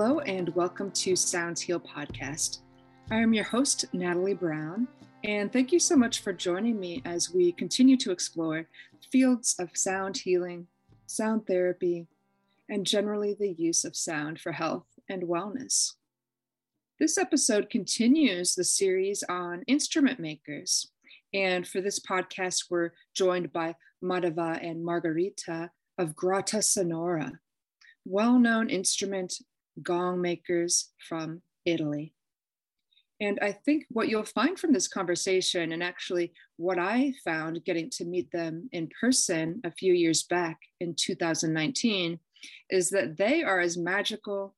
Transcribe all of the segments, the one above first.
Hello, and welcome to Sounds Heal Podcast. I am your host, Natalie Brown, and thank you so much for joining me as we continue to explore fields of sound healing, sound therapy, and generally the use of sound for health and wellness. This episode continues the series on instrument makers. And for this podcast, we're joined by Madhava and Margherita of Grotta Sonora, well known instrument gong makers from Italy. And I think what you'll find from this conversation, and actually what I found getting to meet them in person a few years back in 2019, is that they are as magical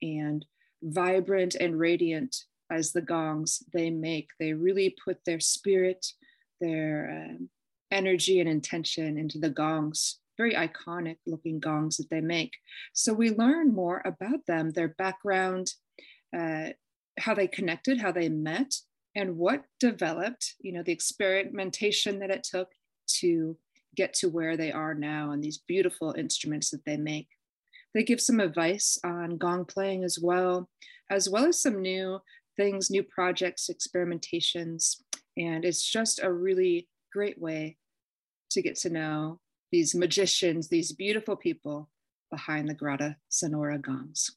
and vibrant and radiant as the gongs they make. They really put their spirit, their um, energy, and intention into the gongs very iconic looking gongs that they make. So we learn more about them, their background, uh, how they connected, how they met, and what developed, you know, the experimentation that it took to get to where they are now and these beautiful instruments that they make. They give some advice on gong playing as well, as well as some new things, new projects, experimentations. And it's just a really great way to get to know these magicians, these beautiful people behind the Grotta Sonora gongs.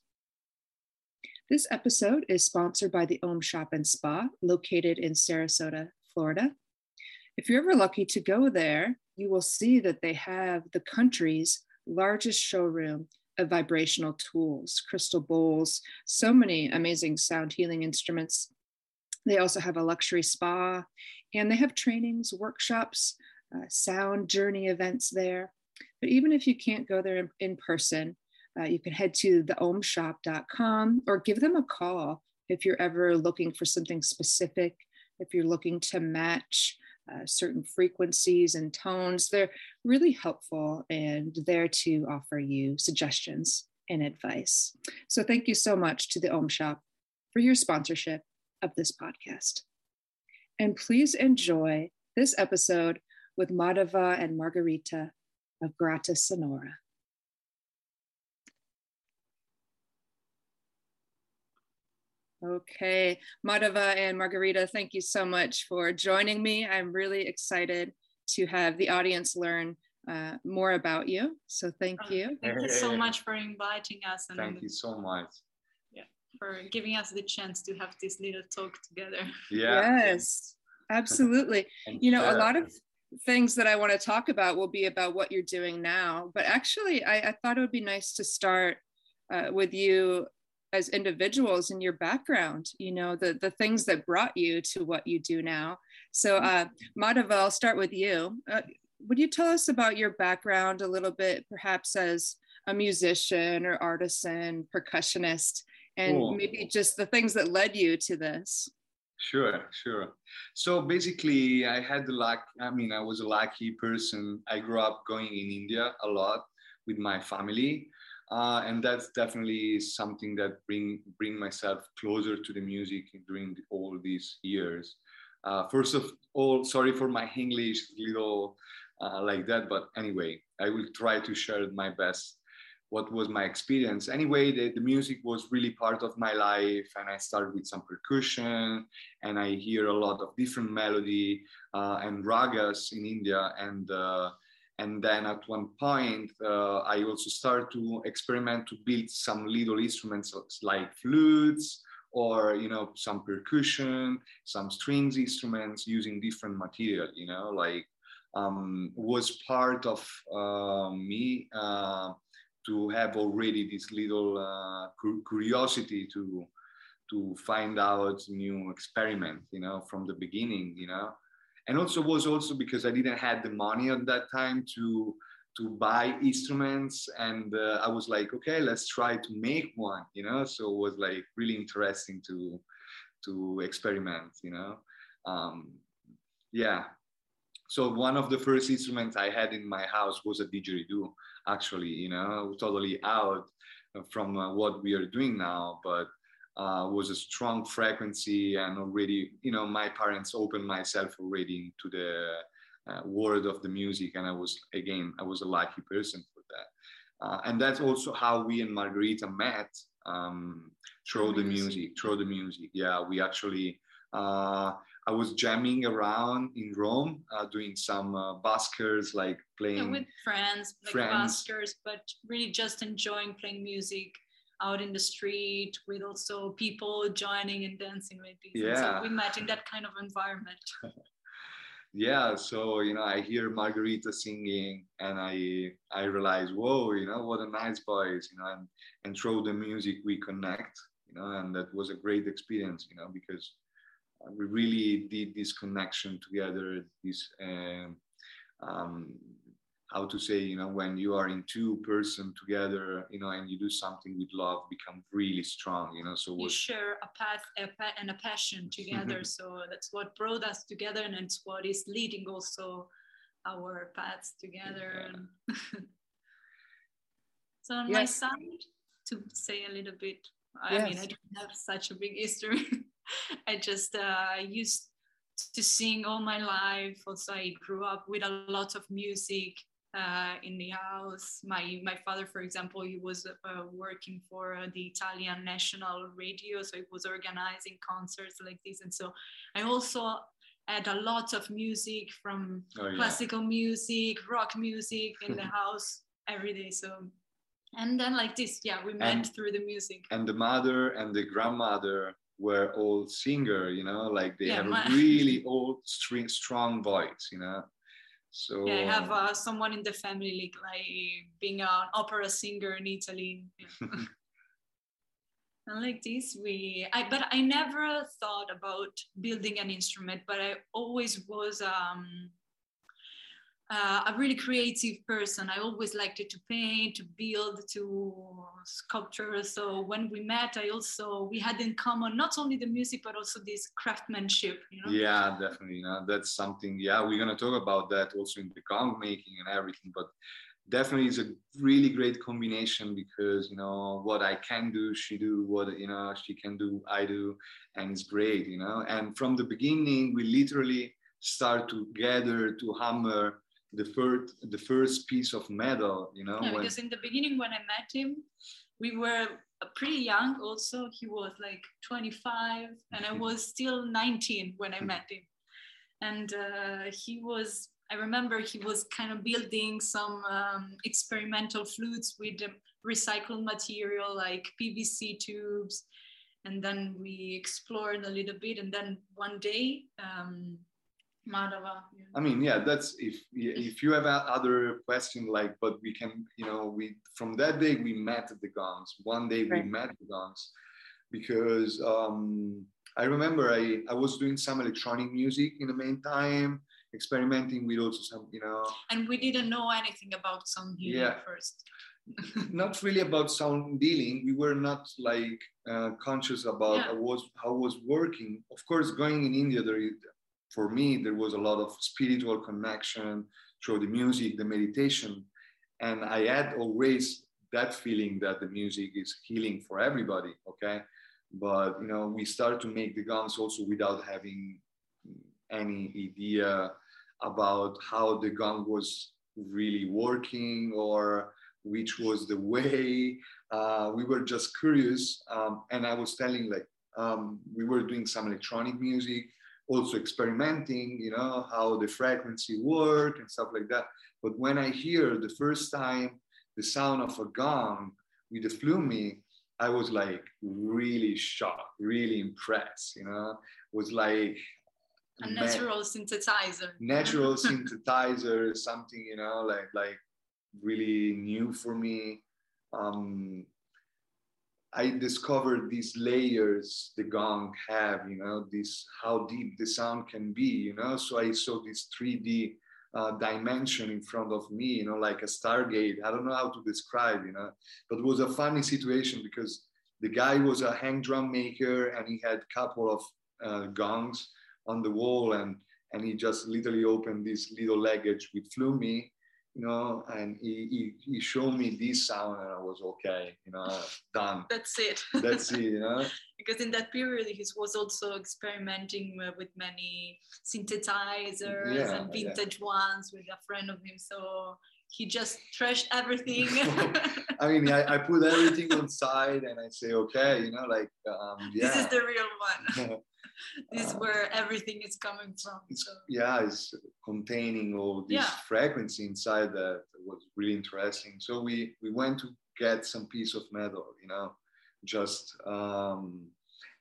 This episode is sponsored by the Om Shop and Spa, located in Sarasota, Florida. If you're ever lucky to go there, you will see that they have the country's largest showroom of vibrational tools, crystal bowls, so many amazing sound healing instruments. They also have a luxury spa and they have trainings, workshops, uh, sound journey events there. But even if you can't go there in, in person, uh, you can head to theomshop.com or give them a call if you're ever looking for something specific, if you're looking to match uh, certain frequencies and tones. They're really helpful and there to offer you suggestions and advice. So, thank you so much to the Om Shop for your sponsorship of this podcast. And please enjoy this episode with Madhava and Margherita of Grotta Sonora. Okay, Madhava and Margherita, thank you so much for joining me. I'm really excited to have the audience learn uh, more about you. So thank oh, you. Thank you so much for inviting us. And thank you so much. Yeah, for giving us the chance to have this little talk together. Yeah. Yes, absolutely. you know, a lot of things that I want to talk about will be about what you're doing now. But actually, I, I thought it would be nice to start uh, with you as individuals and your background, you know, the, the things that brought you to what you do now. So, uh, Madhava, I'll start with you. Uh, would you tell us about your background a little bit, perhaps as a musician or artisan, percussionist, and cool. maybe just the things that led you to this? Sure, sure. So basically, I had the luck. I mean, I was a lucky person. I grew up going in India a lot with my family, uh, and that's definitely something that bring bring myself closer to the music during the, all these years. Uh, first of all, sorry for my English little uh, like that, but anyway, I will try to share my best what was my experience. Anyway, the, the music was really part of my life, and I started with some percussion, and I hear a lot of different melody uh, and ragas in India, and uh, and then at one point uh, I also started to experiment to build some little instruments like flutes or you know some percussion, some strings instruments using different material. You know, like um, was part of uh, me uh, to have already this little uh, curiosity to to find out new experiment you know from the beginning you know? And also was also because i didn't have the money at that time to to buy instruments and uh, i was like okay let's try to make one you know? So it was like really interesting to to experiment you know? Um, yeah. So one of the first instruments i had in my house was a didgeridoo actually, you know, totally out from uh, what we are doing now, but uh, was a strong frequency and already, you know, my parents opened myself already into the uh, world of the music. And I was, again, I was a lucky person for that. Uh, and that's also how we and Margherita met. um, throw the music, through the music. Yeah, we actually. I was jamming around in Rome, uh, doing some uh, buskers, like playing yeah, with friends, like friends. buskers, but really just enjoying playing music out in the street with also people joining and dancing with these. Yeah. So we met in that kind of environment. yeah so you know i hear Margherita singing and i i realize whoa you know what a nice voice you know and and through the music we connect you know and that was a great experience you know because we really did this connection together this um, um, how to say you know when you are in two person together you know and you do something with love become really strong you know so we share a path a pa- and a passion together. so that's what brought us together, and it's what is leading also our paths together. Yeah. And so on my side, to say a little bit, I mean, I don't have such a big history. I just uh, used to sing all my life. Also, I grew up with a lot of music uh, in the house. My my father, for example, he was uh, working for uh, the Italian national radio, so he was organizing concerts like this, and so I also had a lot of music from oh, yeah. classical music, rock music in the house every day. So, and then like this, yeah, we met And- through the music. and the mother and the grandmother were all singer you know like they Yeah, have my- a really old string, strong voice you know so Yeah, I have uh, someone in the family like, like being an opera singer in Italy. And like this, we I but I never thought about building an instrument, but I always was um, uh, a really creative person. I always liked it to paint, to build, to sculpture. So when we met, I also we had in common not only the music but also this craftsmanship. You know. yeah definitely that's something yeah we're to talk about that also in the gong making and everything but definitely it's a really great combination because you know what i can do she do what you know she can do i do and it's great you know and from the beginning we literally start together to hammer the first the first piece of metal you know Yeah, when- because in the beginning when I met him, we were uh, pretty young also. He was like 25 and I was still 19 when I met him. And uh, he was, I remember he was kind of building some um, experimental flutes with um, recycled material like PVC tubes. And then we explored a little bit. And then one day, um, Madhava, yeah. I mean, yeah, that's if if you have other question, like, but we can, you know, we from that day we met the gongs. One day we met the gongs because um, I remember I I was doing some electronic music in the meantime, experimenting with also some, you know, and we didn't know anything about sound healing Yeah. first. not really about sound dealing. We were not like uh, conscious about Yeah. how was how was working. Of course, going in India, there is, for me there was a lot of spiritual connection through the music, the meditation, and I had always that feeling that the music is healing for everybody. Okay, but you know we started to make the gongs also without having any idea about how the gong was really working or which was the way. Uh, we were just curious, um, and I was telling like um, we were doing some electronic music, also experimenting, you know, how the frequency work and stuff like that. But when I hear the first time the sound of a gong with the Flumi, I was like really shocked, really impressed, you know, was like A natural synthesizer. natural synthesizer, something you know, like like really new for me. Um, I discovered these layers the gong have, you know, this how deep the sound can be, you know. So I saw this 3D uh, dimension in front of me, you know, like a Stargate. I don't know how to describe, you know, but it was a funny situation because the guy was a hang drum maker and he had a couple of uh, gongs on the wall and and he just literally opened this little luggage with Flumi, you know, and he, he, he showed me this sound and I was okay, you know, done. That's it. That's it, you know. because in that period he was also experimenting with many synthesizers Yeah, and yeah. vintage ones with a friend of him. So he just trashed everything. I mean, I, I, put everything on side and I say, okay, you know, like, um, yeah. This is the real one. This is uh, where everything is coming from. It's, so. Yeah, it's containing all this yeah. frequency inside that was really interesting. So we we went to get some piece of metal, you know, just um,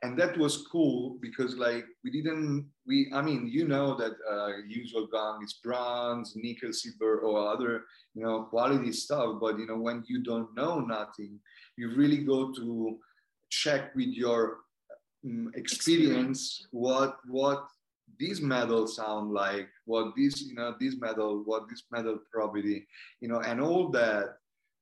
and that was cool because like we didn't we I mean you know that uh, usual gong is bronze, nickel, silver, or other you know quality stuff, but you know when you don't know nothing, you really go to check with your experience, what what these metals sound like, what this you know this metal, what this metal property, you know, and all that.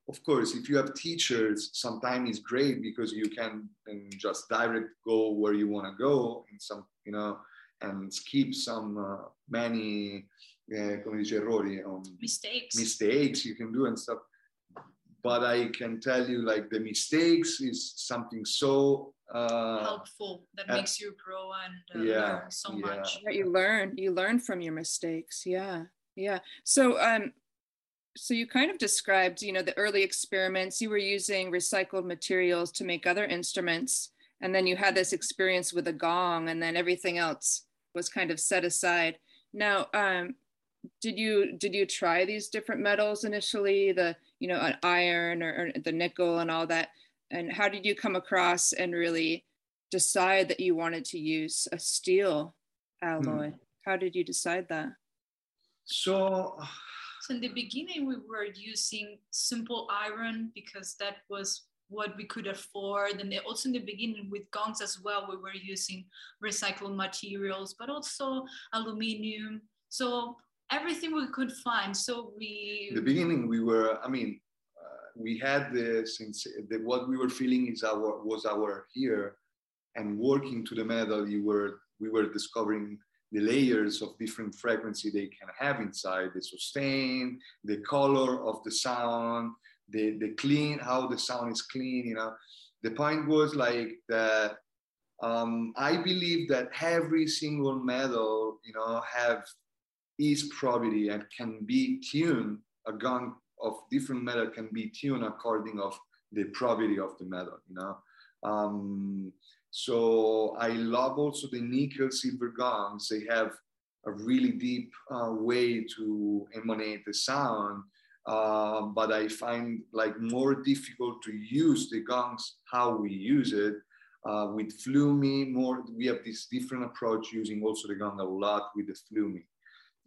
Of course, if you have teachers, sometimes it's great because you can just direct go where you want to go in some, you know, and skip some uh, many, uh, come dice, errori, um, mistakes. Mistakes you can do and stuff but I can tell you like the mistakes is something so uh, helpful that uh, makes you grow and uh, yeah, learn so yeah. much. You learn, you learn from your mistakes. Yeah, yeah. So, um, so you kind of described, you know, the early experiments. You were using recycled materials to make other instruments, and then you had this experience with a gong, and then everything else was kind of set aside. Now, um, did you did you try these different metals initially the you know an iron or, or, the nickel and all that. And how did you come across and really decide that you wanted to use a steel alloy? Hmm. how did you decide that? So so in the beginning we were using simple iron because that was what we could afford. And also in the beginning with gongs as well we were using recycled materials but also aluminium. So everything we could find. So we. In the beginning, we were. I mean, uh, we had the since the, what we were feeling is our was our here, and working to the metal, you were we were discovering the layers of different frequency they can have inside the sustain, the color of the sound, the the clean how the sound is clean. You know, the point was like that. Um, I believe that every single metal, you know, have is probability and can be tuned, a gong of different metal can be tuned according of the probability of the metal, you know. Um, so I love also the nickel silver gongs. They have a really deep uh, way to emanate the sound. Uh, but I find like more difficult to use the gongs how we use it. Uh, with Flumi, more we have this different approach using also the gong a lot with the Flumi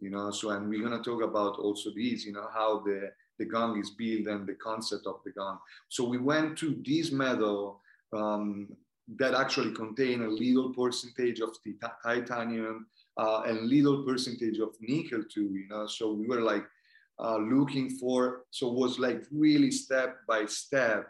you know so and we're going to talk about also these you know how the the gong is built and the concept of the gong so we went to this metal um, that actually contain a little percentage of the titanium uh, and little percentage of nickel too you know. So we were like uh, looking for so was like really step by step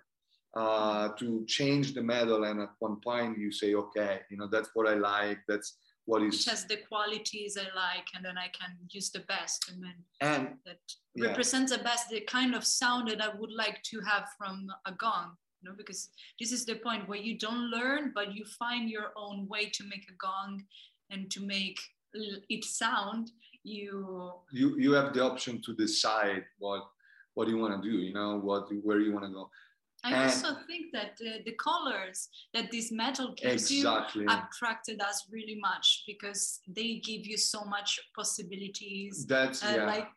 uh, to change the metal and at one point you say okay you know that's what i like that's what is which has the qualities I like, and then I can use the best, and then and that yeah. represents the best the kind of sound that I would like to have from a gong. You know, because this is the point where you don't learn, but you find your own way to make a gong and to make it sound. You you you have the option to decide what what you want to do. You know what where you want to go. I and also think that uh, the colors that this metal gives exactly. you attracted us really much because they give you so much possibilities. That's uh, yeah. like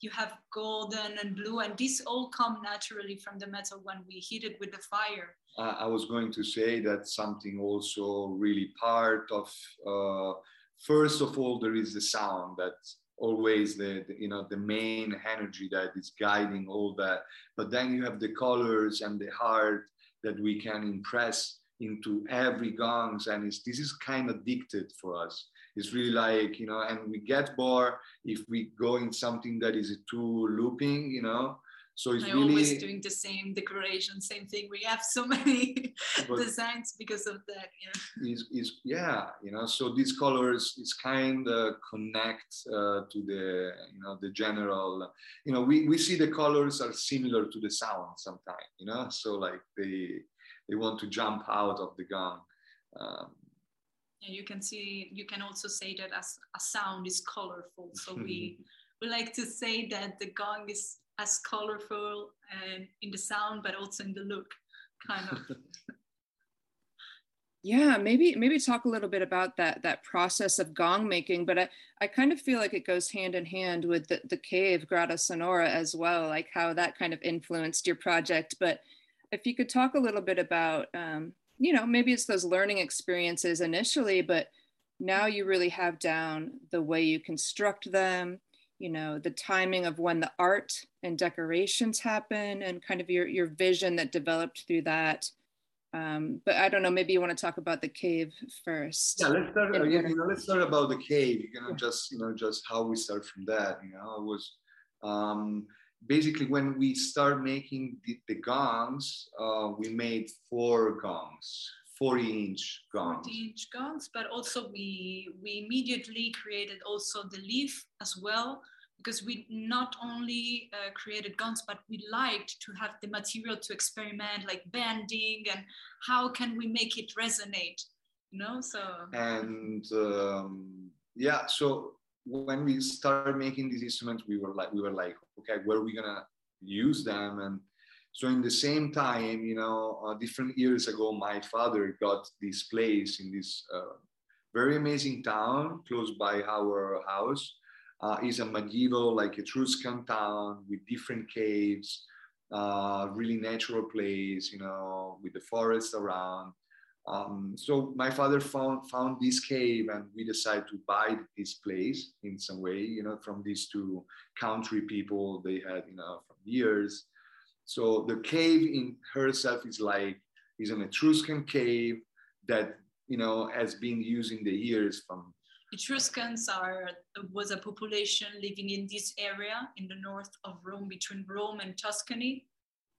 you have golden and blue, and these all come naturally from the metal when we heat it with the fire. Uh, I was going to say that something also really part of. Uh, first of all, there is the sound that always the, the, you know the main energy that is guiding all that. But then you have the colors and the heart that we can impress into every gongs and it's, this is kind of addicted for us. It's really like you know and we get bored if we go in something that is too looping you know so it's I really always doing the same decoration, same thing. We have so many designs because of that. Yeah. Is is yeah, you know. So these colors is kind of connect uh, to the you know the general. You know, we we see the colors are similar to the sound sometimes. You know, so like they they want to jump out of the gong. Um, yeah, you can see. You can also say that as a sound is colorful. So we we like to say that the gong is as colorful and in the sound, but also in the look, kind of. yeah maybe maybe talk a little bit about that that process of gong making but i i kind of feel like it goes hand in hand with the, the cave Grotta Sonora as well like how that kind of influenced your project but if you could talk a little bit about um, you know maybe it's those learning experiences initially but now you really have down the way you construct them you know the timing of when the art and decorations happen and kind of your your vision that developed through that um, but I don't know. Maybe you want to talk about the cave first. Yeah, let's start. Yeah, you know, let's start about the cave. You know, yeah. just you know, just how we start from that. You know, it was um, basically when we start making the, the gongs. Uh, we made four gongs, 40 inch gongs 40 inch gongs but also we we immediately created also the leaf as well because we not only uh, created gongs but we liked to have the material to experiment, like bending and how can we make it resonate, you know? So and um, yeah, so when we started making these instruments, we were like, we were like, okay, where are we gonna use them? And so in the same time, you know, uh, different years ago, my father got this place in this uh, very amazing town close by our house uh, a medieval, like Etruscan town with different caves, uh, really natural place, you know, with the forest around. Um, so my father found found this cave, and we decided to buy this place in some way, you know, from these two country people they had, you know, from years. So the cave in herself is like is an Etruscan cave that you know has been used in the years from Etruscans are was a population living in this area in the north of Rome, between Rome and Tuscany,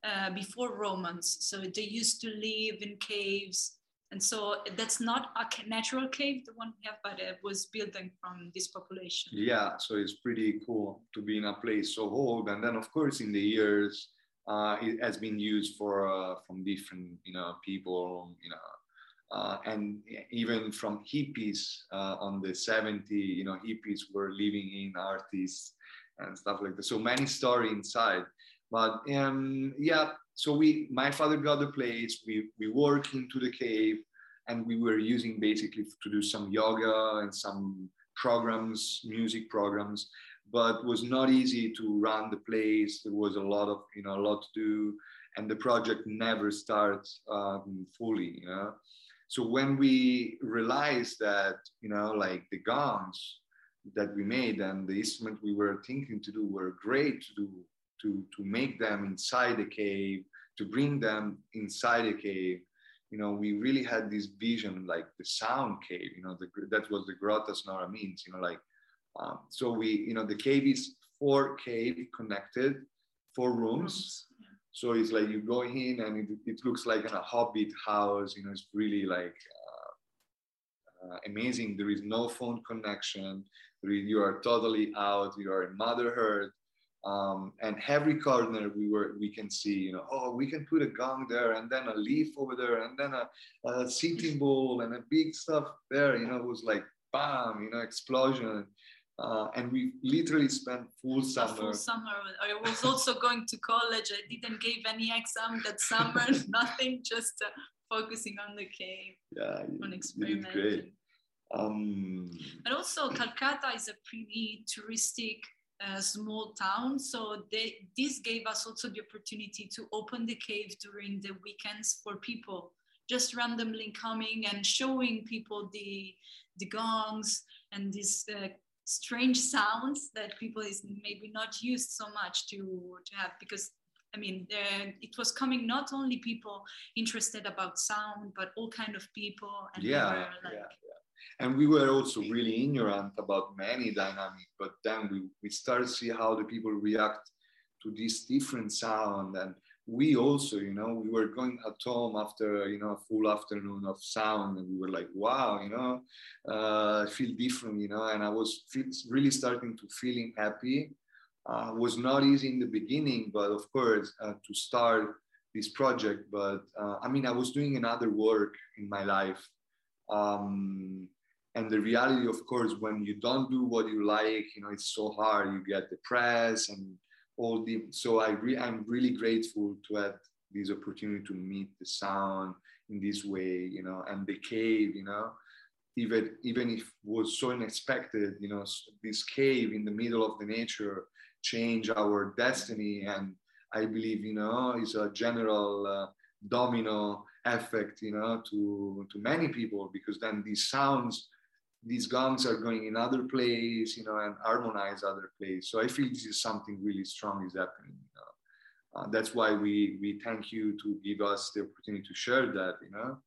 uh, before Romans. So they used to live in caves, and so that's not a natural cave, the one we have, but it was building from this population. Yeah, so it's pretty cool to be in a place so old, and then of course in the years. Uh, it has been used for uh, from different you know people you know uh, and even from hippies uh, on the 70 you know hippies were living in artists and stuff like that. So many story inside. But um, yeah so we my father got the place. We we work into the cave and we were using basically to do some yoga and some programs music programs but was not easy to run the place. There was a lot of you know a lot to do and the project never starts um, fully you know? So when we realized that, you know, like the gongs that we made and the instrument we were thinking to do were great to do, to, to make them inside the cave, to bring them inside a cave, you know, we really had this vision, like the sound cave, you know, the, that was the Grotta Sonora means, you know, like, um, so we, you know, the cave is four cave connected, four rooms, so it's like you go in and it, it looks like in a hobbit house. You know, it's really like uh, uh, amazing. There is no phone connection. you are totally out. You are in Mother Earth. Um, and every corner we were we can see you know oh we can put a gong there and then a leaf over there and then a, a singing bowl and a big stuff there you know it was like bam you know explosion uh, and we literally spent full summer. full summer. I was also going to college. I didn't give any exam that summer. nothing. Just uh, focusing on the cave. Yeah, on experimenting. Um, but also, Calcata is a pretty touristic uh, small town, so they, this gave us also the opportunity to open the cave during the weekends for people just randomly coming and showing people the the gongs and this uh, strange sounds that people is maybe not used so much to to have because I mean, it was coming not only people interested about sound, but all kind of people. And yeah, like, yeah, yeah. And we were also really ignorant about many dynamics, but then we, we started to see how the people react to this different sound and we also, you know, we were going at home after, you know, a full afternoon of sound and we were like, wow, you know, uh, I feel different, you know, and I was really starting to feeling happy. Uh, was not easy in the beginning, but of course, uh, to start this project. But uh, I mean, I was doing another work in my life. Um, and the reality, of course, when you don't do what you like, you know, it's so hard. You get depressed and all the so I re, I'm really grateful to have this opportunity to meet the sound in this way, you know, and the cave, you know, even even if was so unexpected, you know, this cave in the middle of the nature change our destiny, and I believe, you know, is a general uh, domino effect, you know, to to many people because then these sounds these gongs are going in other place, you know, and harmonize other place. So I feel this is something really strong is happening. You know? uh, that's why we we thank you to give us the opportunity to share that. You know.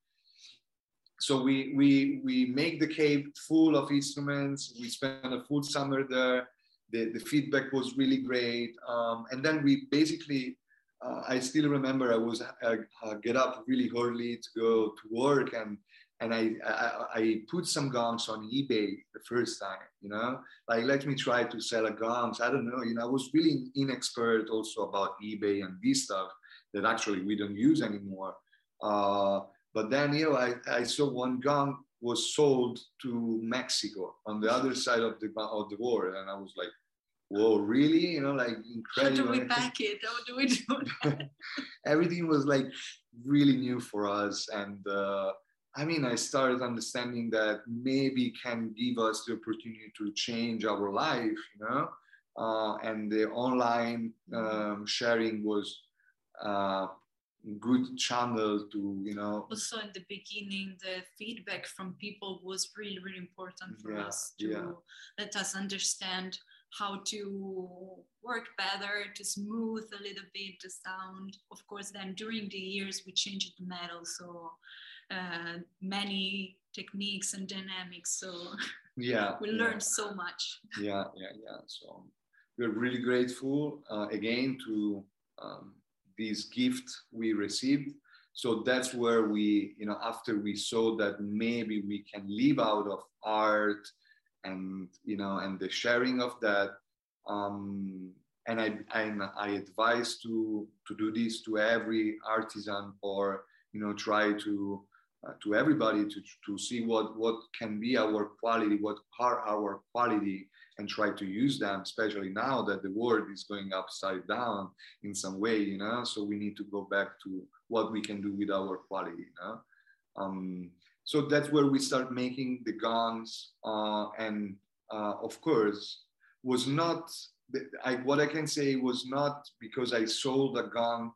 So we we we make the cave full of instruments. We spend a full summer there. The, the feedback was really great. Um, and then we basically, uh, I still remember I was uh, uh, get up really early to go to work and and I, I, I put some gongs on eBay the first time, you know, like let me try to sell a gongs. I don't know, you know, I was really inexpert also about eBay and this stuff that actually we don't use anymore. Uh, but then, you know, I, I saw one gong was sold to Mexico on the other side of the of the world, and I was like, "Whoa, really?" You know, like incredible. How do we back it? How do we do Everything was like really new for us, and uh, I mean, I started understanding that maybe can give us the opportunity to change our life, you know. Uh, and the online um, sharing was uh, good channel to you know also in the beginning the feedback from people was really really important for Yeah, us to yeah. let us understand how to work better to smooth a little bit the sound of course then during the years we changed the metal so uh, many techniques and dynamics. So yeah we yeah. learned so much. Yeah yeah yeah. So we're really grateful uh, again to um, this gift we received. So that's where we you know after we saw that maybe we can live out of art and you know and the sharing of that um, and I, and I advise to to do this to every artisan or you know try to uh, to everybody to, to see what what can be our quality what are our quality and try to use them especially now that the world is going upside down in some way you know? So we need to go back to what we can do with our quality you know? Um, so that's where we start making the gongs uh, and uh, of course was not I, what i can say was not because i sold a gong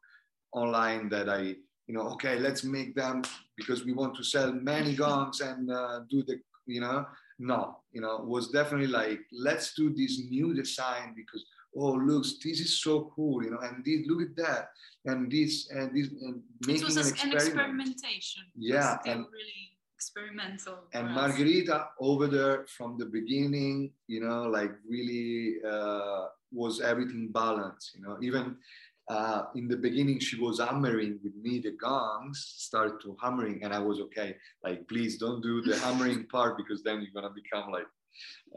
online that i you know okay let's make them because we want to sell many gongs and uh, do the you know no you know was definitely like let's do this new design because oh looks this is so cool you know and this look at that and this and this and it making was an an experiment. experimentation. It was Yeah, and- really experimental and us. Margherita over there from the beginning, you know, like really uh, was everything balanced, you know, even uh, in the beginning she was hammering with me the gongs, started to hammering, and I was okay, like please don't do the hammering part because then you're gonna become like,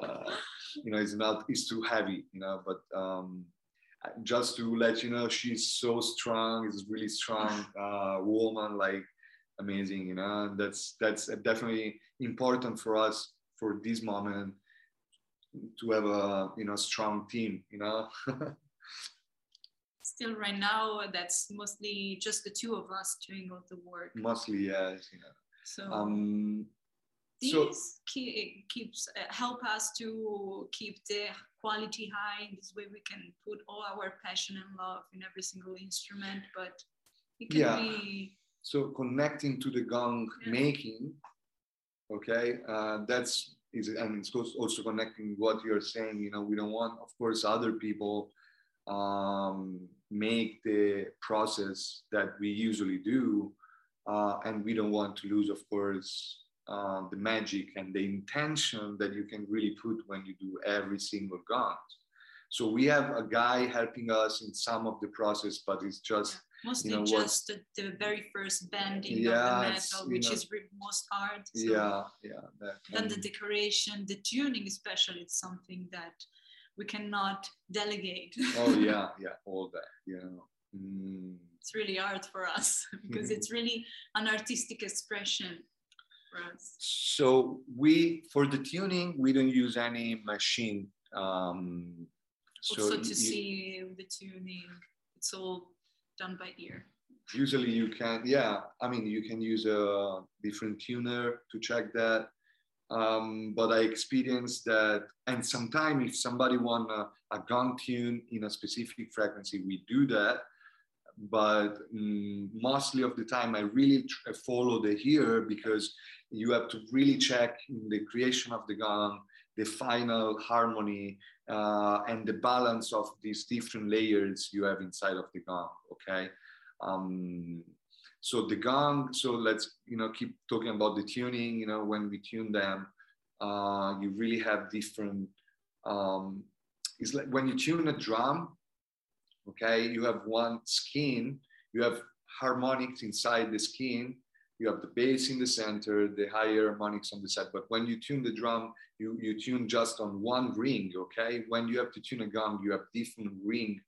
uh, you know, it's not, it's too heavy, you know, but um, just to let you know, she's so strong, is really strong uh, woman, like amazing you know and that's that's definitely important for us for this moment to have a you know strong team you know Still, right now, that's mostly just the two of us doing all the work. mostly yes you know So um these so- ke- keeps uh, help us to keep the quality high. This way, we can put all our passion and love in every single instrument. But it can Yeah. be so connecting to the gong Yeah. making okay uh, that's is and it's also- also connecting what you're saying you know we don't want of course other people um, make the process that we usually do uh, and we don't want to lose of course uh, the magic and the intention that you can really put when you do every single gong so we have a guy helping us in some of the process but it's just mostly know what- just the, the very first bending Yeah, of the metal, which know- is most hard. So yeah yeah that, Then the decoration, the tuning, especially, it's something that we cannot delegate. oh yeah yeah all that Yeah. Mm, it's really art for us because it's really an artistic expression for us. so we for the tuning we don't use any machine um, So also to you- see the tuning. It's all done by ear. usually you can yeah i mean you can use a different tuner to check that um, but i experienced that and sometimes if somebody want a, a gong tune in a specific frequency we do that. But mm, mostly of the time i really tr- follow the ear because you have to really check in the creation of the gong the final harmony uh, and the balance of these different layers you have inside of the gong okay? Um, so the gong so let's you know keep talking about the tuning you know when we tune them uh, you really have different um, it's like when you tune a drum okay you have one skin you have harmonics inside the skin you have the bass in the center the higher harmonics on the side. But when you tune the drum you you tune just on one ring okay? When you have to tune a gong you have different ring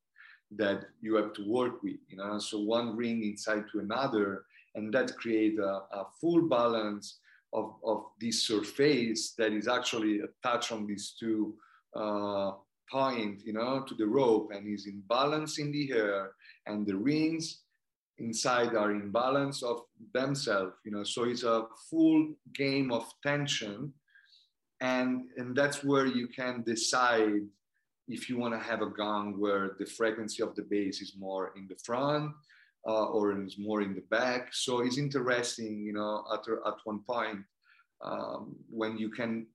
that you have to work with you know? So one ring inside to another and that create a, a full balance of, of this surface that is actually attached on these two uh, point you know to the rope and is in balance in the air and the rings inside are in balance of themselves you know? So it's a full game of tension and and that's where you can decide if you want to have a gong where the frequency of the bass is more in the front uh, or is more in the back. So it's interesting, you know, at, at one point um, when you can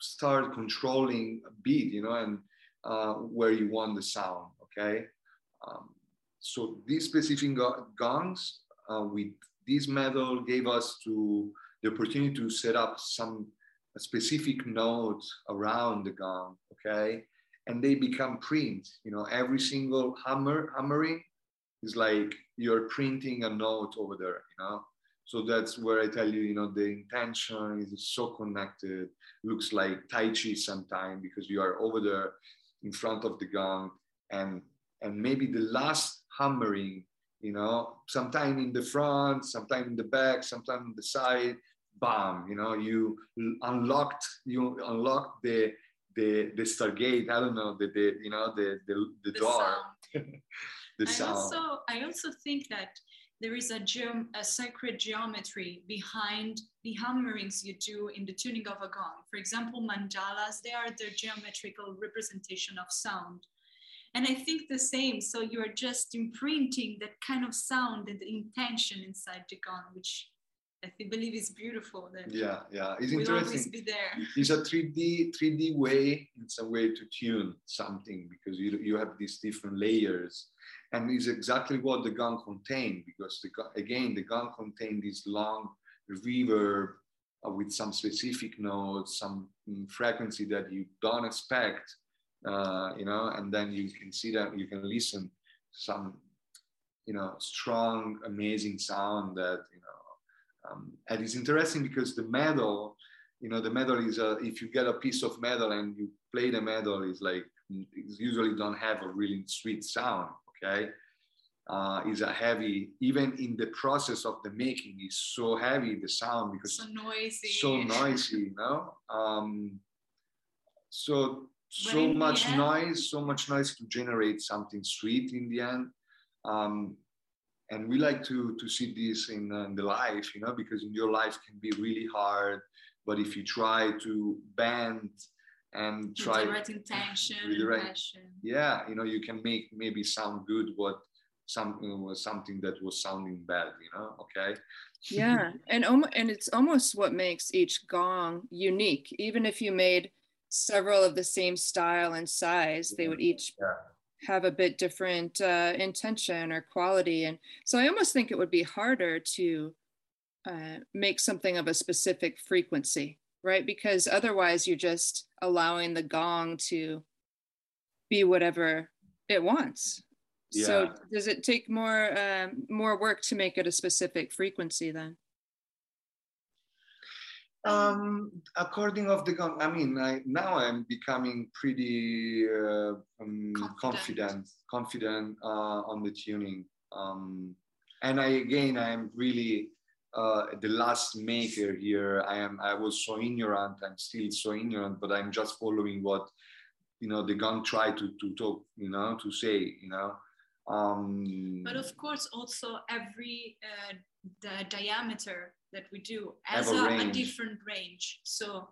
start controlling a beat, you know, and uh, where you want the sound, okay? Um, so these specific gongs uh, with this metal gave us to the opportunity to set up some specific notes around the gong, okay? And they become print. You know, every single hammer hammering is like you're printing a note over there. You know, so that's where I tell you, you know, the intention is so connected. Looks like Tai Chi sometimes because you are over there in front of the gong, and and maybe the last hammering, you know, sometime in the front, sometime in the back, sometime in the side. Bam! You know, you unlocked you unlocked the the the stargate i don't know the, the you know the the, the, The door sound. the I sound also I also think that there is a geom- a sacred geometry behind the hammerings you do in the tuning of a gong. For example, mandalas, they are the geometrical representation of sound. And I think the same. So you're just imprinting that kind of sound and the intention inside the gong, which I think, believe it's beautiful. That yeah yeah it's always interesting be there. it's a 3d 3d way it's a way to tune something because you, you have these different layers and it's exactly what the gong contained because the, again the gong contained this long reverb uh, with some specific notes some mm, frequency that you don't expect uh, you know and then you can see that you can listen some you know strong amazing sound that you know um, and it's interesting because the metal you know the metal is a, if you get a piece of metal and you play the metal is like it's usually don't have a really sweet sound okay? Uh, is a heavy even in the process of the making is so heavy the sound because So noisy. so noisy you know? Um, so so much end- noise so much noise to generate something sweet in the end. Um, and we like to to see this in, uh, in the life you know because in your life can be really hard but if you try to bend and try the intention with the and right- passion. yeah you know you can make maybe sound good what something was something that was sounding bad you know okay yeah and om- and it's almost what makes each gong unique even if you made several of the same style and size they would each Yeah. Have a bit different uh, intention or quality. And so i almost think it would be harder to uh, make something of a specific frequency right? Because otherwise you're just allowing the gong to be whatever it wants. So does it take more um, more work to make it a specific frequency then? Um, according of the, I mean, I, now I'm becoming pretty uh, um, Confident. confident, uh, on the tuning. Um, and I again, I'm really uh, the last maker here. I am. I was so ignorant. I'm still so ignorant, but I'm just following what you know the gong try to to talk you know to say you know um but of course also every uh, the diameter that we do as a, a, a, different range. So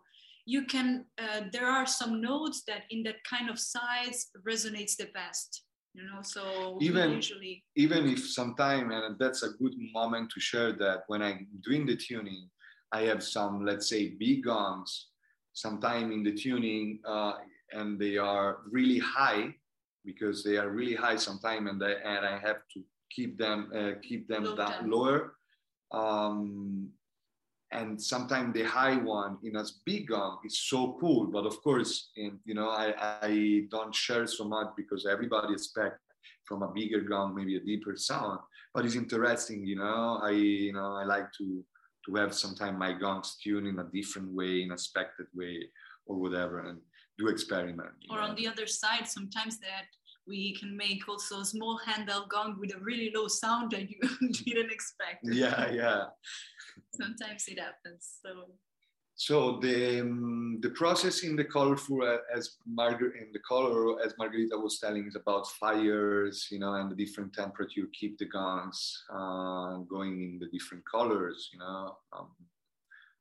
you can uh, there are some notes that in that kind of size resonates the best you know so even usually even if sometime and that's a good moment to share that when i'm doing the tuning i have some let's say big gongs sometime in the tuning uh, and they are really high because they are really high sometime and, I, and I have to keep them uh, keep them down, down, lower um, and sometimes the high one in a big gong is so cool but of course in, you know I, I don't share so much because everybody expect from a bigger gong maybe a deeper sound but it's interesting you know i you know i like to to have sometimes my gongs tuned in a different way in a expected way or whatever and do experiment or know? on the other side sometimes that we can make also a small handheld gong with a really low sound that you didn't expect yeah yeah sometimes it happens so so the um, the process in the colorful uh, as Margaret in the color as Margherita was telling is about fires, you know, and the different temperature keep the gongs uh, going in the different colors, you know. Um,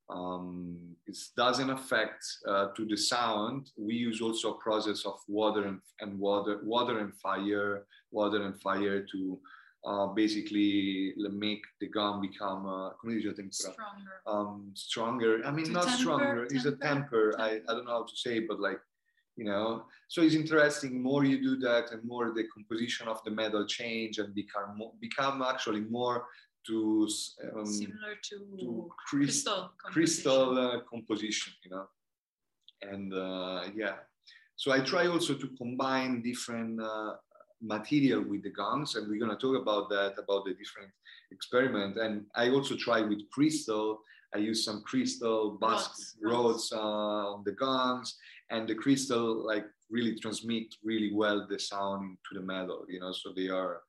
um, it doesn't affect uh, to the sound. We use also a process of water and, and water, water and fire, water and fire to uh, basically make the gum become uh, stronger. Um, stronger. I mean, to not temper, stronger. Temper, it's a temper. temper. I, I don't know how to say, but like you know. So it's interesting. More you do that, and more the composition of the metal change and become more, become actually more to um, similar to, to crystal composition. crystal uh, composition. You know, and uh, yeah. So I try also to combine different uh, material with the gongs and we're going to talk about that about the different experiment and i also try with crystal i use some crystal bus rods, uh, on the gongs and the crystal like really transmit really well the sound to the metal you know so they are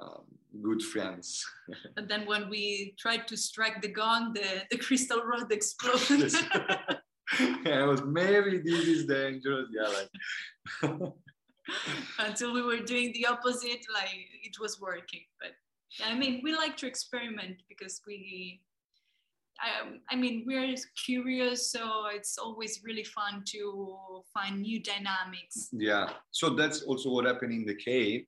um, good friends. And then when we tried to strike the gong the, the crystal rod exploded. Yeah, I was maybe this is dangerous. Yeah like until we were doing the opposite like it was working. But yeah, i mean we like to experiment because we I, I mean we're curious so it's always really fun to find new dynamics. Yeah. So that's also what happened in the cave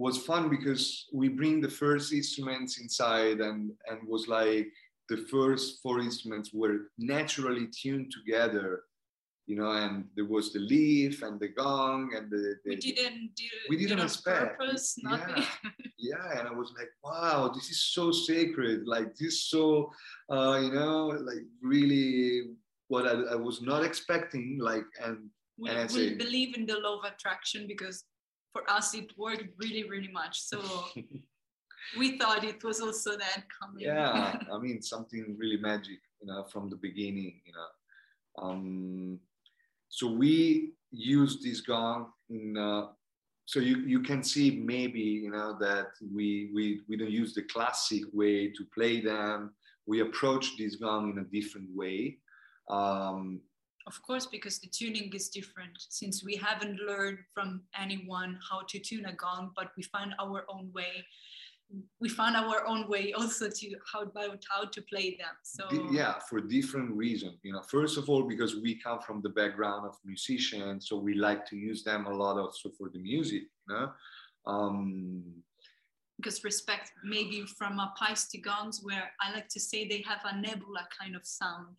was fun because we bring the first instruments inside and and was like the first four instruments were naturally tuned together you know, and there was the leaf and the gong and the, the we didn't do we didn't expect. purpose, yeah, yeah, and I was like, wow, this is so sacred, like this so uh, you know, like really what I, I was not expecting, like and we, and I we say, believe in the law of attraction because for us it worked really, really much. So we thought it was also that coming. Yeah, I mean something really magic, you know, from the beginning, you know. Um, so we use this gong in, uh, so you, you can see maybe, you know, that we, we, we don't use the classic way to play them. We approach this gong in a different way. Um, of course, because the tuning is different since we haven't learned from anyone how to tune a gong, but we find our own way. We found our own way also to how about how to play them so yeah for different reasons you know. First of all because we come from the background of musicians so we like to use them a lot also for the music you know um, because respect maybe from a gongs where i like to say they have a nebula kind of sound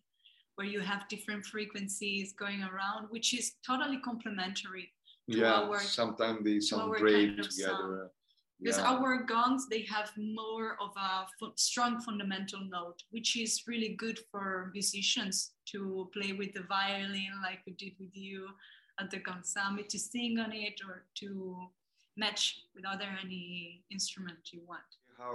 where you have different frequencies going around which is totally complementary yeah our, sometimes they sound great kind of together. Sound because yeah. our gongs they have more of a strong fundamental note which is really good for musicians to play with the violin like we did with you at the gong summit to sing on it or to match with other any instrument you want.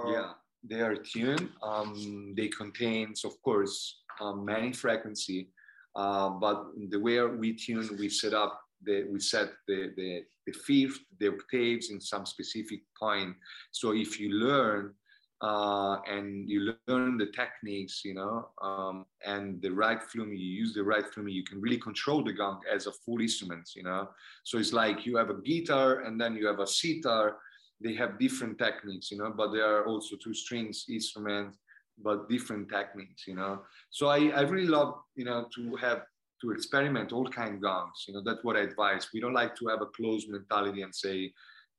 Yeah they are tuned um, they contains of course um, many frequency uh, but the way we tune we set up the, we set the, the, the fifth, the octaves in some specific point. So if you learn uh, and you learn the techniques, you know, um, and the right flumi, you use the right flumi, you can really control the gong as a full instrument, you know. So it's like you have a guitar and then you have a sitar. They have different techniques, you know, but they are also two strings instruments, but different techniques, you know. So I, I really love, you know, to have to experiment all kind of gongs. You know, that's what I advise. We don't like to have a closed mentality and say,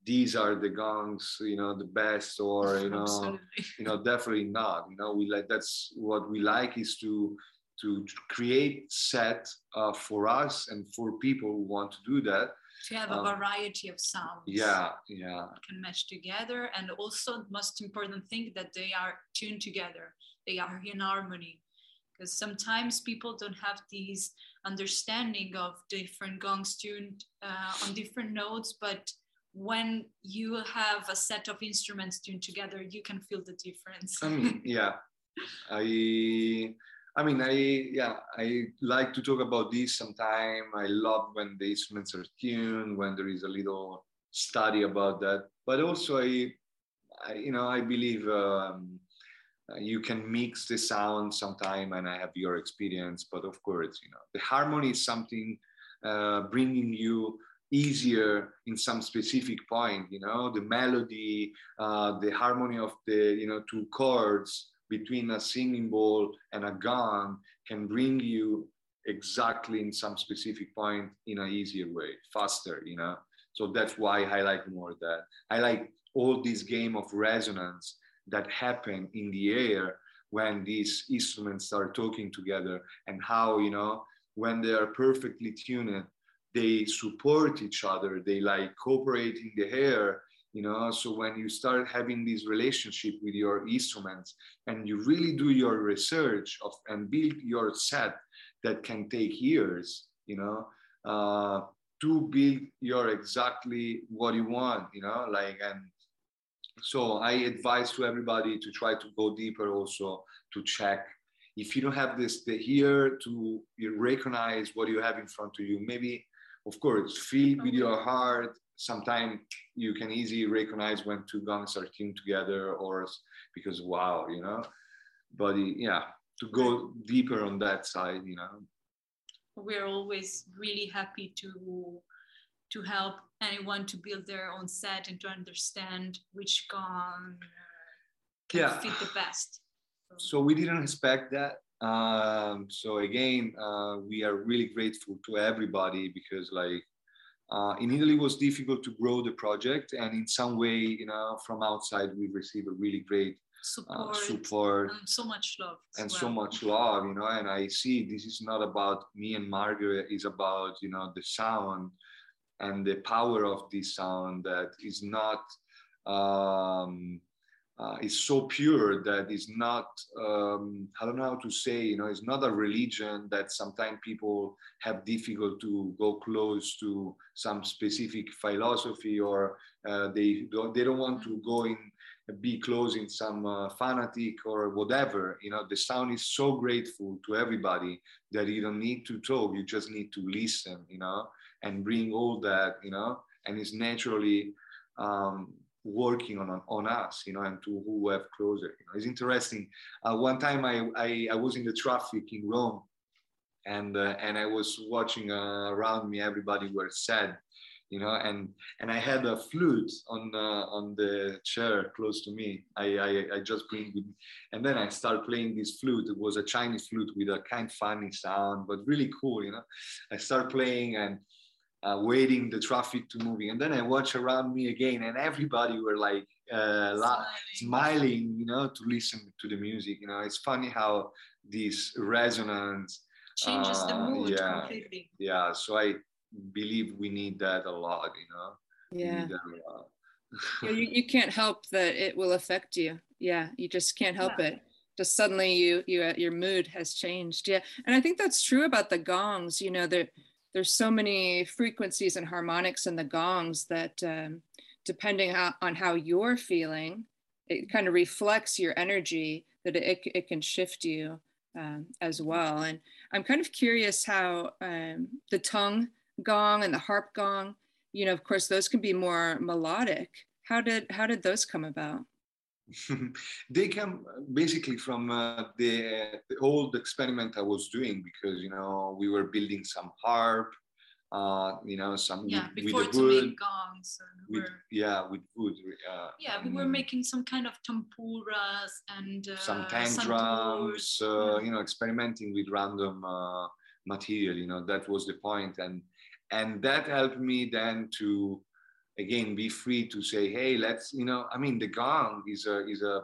these are the gongs you know the best or you know Absolutely. you know definitely not you know we like that's what we like is to to create set uh, for us and for people who want to do that to have a um, variety of sounds. yeah yeah. Can match together and also the most important thing that they are tuned together. They are in harmony. Because sometimes people don't have these understanding of different gongs tuned uh, on different notes but when you have a set of instruments tuned together, you can feel the difference. I mean, yeah, I, I mean, I, yeah, I like to talk about this sometime. I love when the instruments are tuned, when there is a little study about that. But also, I, I you know, I believe um, you can mix the sound sometime, and I have your experience. But of course, you know, the harmony is something uh, bringing you easier in some specific point you know the melody uh, the harmony of the you know two chords between a singing bowl and a gong can bring you exactly in some specific point in an easier way faster you know? So that's why i like more that. I like all this game of resonance that happen in the air when these instruments are talking together and how you know when they are perfectly tuned they support each other they like cooperate in the hair you know? So when you start having this relationship with your instruments and you really do your research of and build your set that can take years you know uh, to build your exactly what you want you know? Like and so i advise to everybody to try to go deeper also to check. If you don't have this the here to recognize what you have in front of you maybe of course, feel with your heart. Sometimes you can easily recognize when two gongs are tuned together, or because wow, you know. But yeah, to go deeper on that side, you know. We're always really happy to to help anyone to build their own set and to understand which gong can yeah. fit the best. So. so we didn't expect that um, so again, uh, we are really grateful to everybody because like uh, in Italy it was difficult to grow the project, and in some way, you know, from outside we received a really great support, uh, support and so much love and well. so much love, you know. And I see this is not about me and Margaret; it's about you know the sound and the power of this sound that is not. Um, uh, is so pure that it's not um, i don't know how to say you know it's not a religion that sometimes people have difficult to go close to some specific philosophy or uh, they don't they don't want to go in be close in some uh, fanatic or whatever. You know the sound is so grateful to everybody that you don't need to talk you just need to listen you know and bring all that you know and it's naturally um, working on on us, you know, and to who have closer. You know, it's interesting. Uh, one time I, I, I was in the traffic in Rome, and uh, and I was watching uh, around me. Everybody were sad, you know, and and I had a flute on uh, on the chair close to me. I, I I just bring me, and then I start playing this flute. It was a Chinese flute with a kind funny sound, but really cool, you know. I start playing and uh, waiting the traffic to moving and then i watch around me again and everybody were like uh, smiling. smiling. you know to listen to the music you know it's funny how this resonance changes uh, the mood yeah completely. yeah so i believe we need that a lot you know yeah yeah, you, you can't help that it will affect you yeah you just can't help yeah. it just suddenly you you uh, your mood has changed yeah and i think that's true about the gongs you know that there's so many frequencies and harmonics in the gongs that um, depending on how you're feeling it kind of reflects your energy that it, it can shift you um, as well. And i'm kind of curious how um, the tongue gong and the harp gong you know of course those can be more melodic. How did how did those come about they come basically from uh, the, the, old experiment I was doing because you know we were building some harp, uh, you know some yeah with, before with to wood, make gongs. with, yeah with wood. Uh, yeah, we were making some kind of tampuras and uh, some tank drums, uh, yeah. you know, experimenting with random uh, material. You know that was the point, and and that helped me then to again be free to say hey let's you know i mean the gong is a is a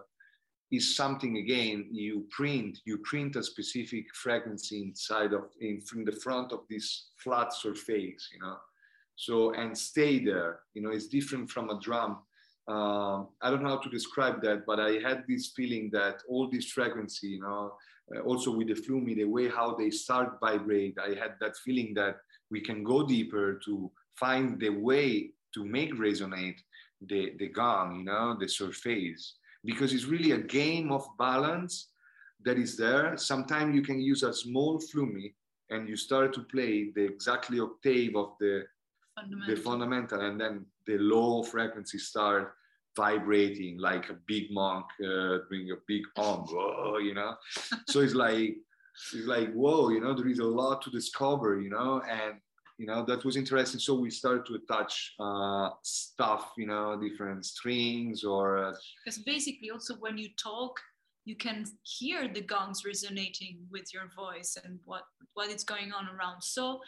is something again you print you print a specific frequency inside of in, in the front of this flat surface you know? So and stay there you know it's different from a drum. Um, i don't know how to describe that but i had this feeling that all this frequency you know uh, also with the flumi the way how they start vibrate i had that feeling that we can go deeper to find the way to make resonate the, the gong, you know, the surface, because it's really a game of balance that is there. Sometimes you can use a small flumi and you start to play the exactly octave of the, the fundamental, and then the low frequency start vibrating like a big monk uh, doing a big om, whoa, you know. so it's like it's like whoa, you know, there is a lot to discover, you know, and you know that was interesting. So we started to attach uh, stuff you know different strings or uh, because basically also when you talk you can hear the gongs resonating with your voice and what what is going on around. So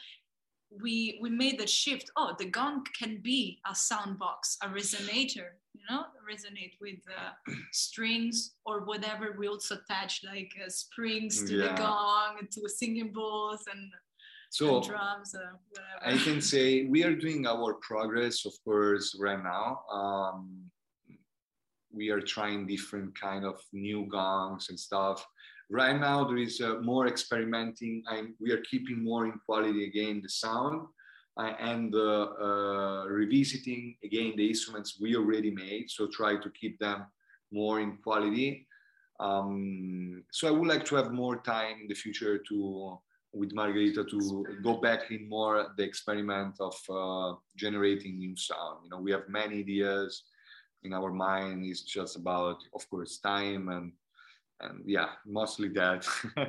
we we made the shift. Oh the gong can be a sound box a resonator you know resonate with uh, strings or whatever. We also attach like uh, springs to Yeah. the gong and to singing bowls and, so drums or I can say we are doing our progress, of course, right now. Um, we are trying different kind of new gongs and stuff. Right now, there is uh, more experimenting. and we are keeping more in quality again the sound uh, and uh, uh, revisiting again the instruments we already made. So try to keep them more in quality. Um, so I would like to have more time in the future to with Margherita to go back in more the experiment of uh, generating new sound. You know, we have many ideas in our mind. It's just about, of course, time and and yeah, mostly that.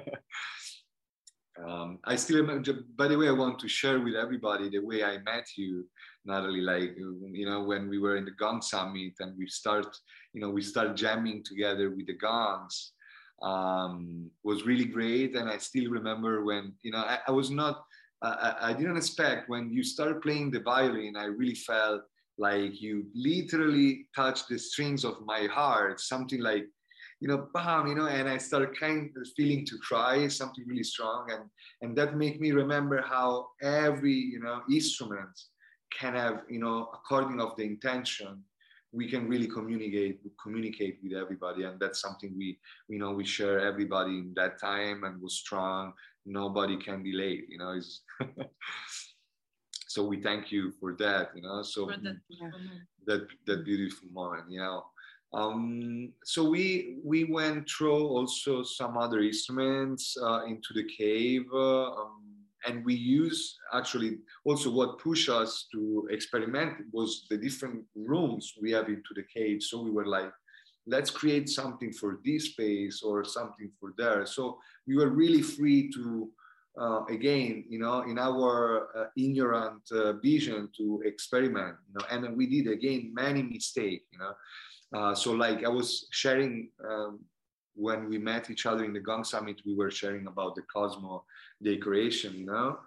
um, I still remember. By the way, I want to share with everybody the way I met you, Natalie. Like you know, when we were in the Gong Summit and we start, you know, we start jamming together with the gongs um, was really great. And I still remember when, you know, I, I was not, I, I didn't expect when you started playing the violin, I really felt like you literally touched the strings of my heart, something like, you know, bam, you know, and I started kind of feeling to cry, something really strong. And, and that made me remember how every, you know, instrument can have, you know, according of the intention, we can really communicate communicate with everybody. And that's something we you know we share everybody in that time and was strong. Nobody can be late you know so we thank you for that you know so that Yeah. that that beautiful moment you know um, so we we went through also some other instruments uh, into the cave uh, um, and we use actually also what pushed us to experiment was the different rooms we have into the cave so we were like let's create something for this space or something for there. So we were really free to uh, again you know in our uh, ignorant uh, vision to experiment you know and we did again many mistakes you know. Uh, so like i was sharing um, when we met each other in the gong summit we were sharing about the cosmo decoration you know?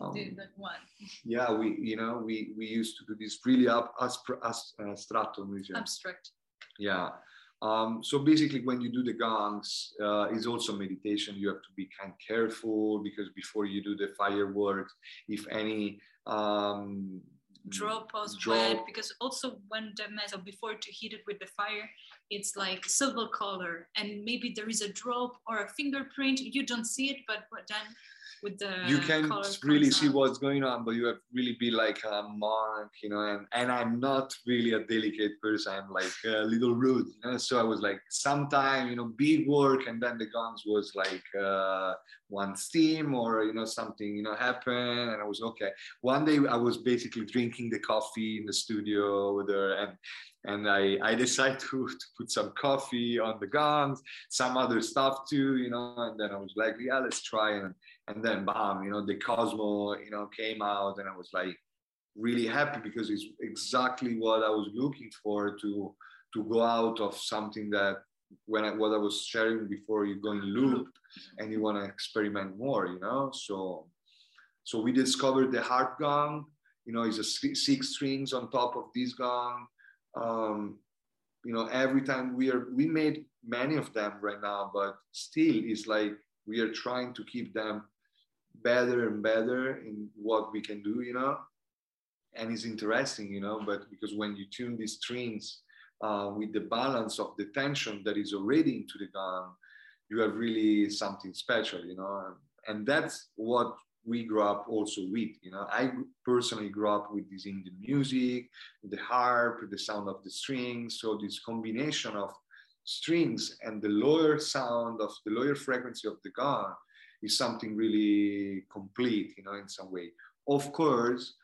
Um, one yeah we you know we we used to do this really up aspr- as, uh, stratum vision abstract. Yeah. Um, so basically when you do the gongs uh, is also meditation. You have to be kind of careful because before you do the fireworks if any um, drop drop- wet because also when the metal before to heat it with the fire it's like silver color. And maybe there is a drop or a fingerprint. You don't see it but, but then with the you can really see what's going on but you have really be like a monk you know and and i'm not really a delicate person. I'm like a little rude you know? So i was like sometime you know big work and then the gongs was like uh, one steam or you know something you know happened and i was okay one day i was basically drinking the coffee in the studio with her and and I, I decided to, to put some coffee on the gongs, some other stuff too, you know, and then I was like, yeah, let's try. And, and then bam, you know, the Cosmo, you know, came out and I was like really happy because it's exactly what I was looking for to, to go out of something that when I, what I was sharing before you go in loop and you want to experiment more, you know? So, so we discovered the harp gong, you know, it's a six strings on top of this gong um, you know every time we are we made many of them right now but still it's like we are trying to keep them better and better in what we can do you know and it's interesting you know but because when you tune these strings uh, with the balance of the tension that is already into the gong you have really something special you know and that's what we grew up also with. You know, I personally grew up with this Indian music, the harp, the sound of the strings. So this combination of strings and the lower sound of the lower frequency of the gong is something really complete, you know, in some way. Of course,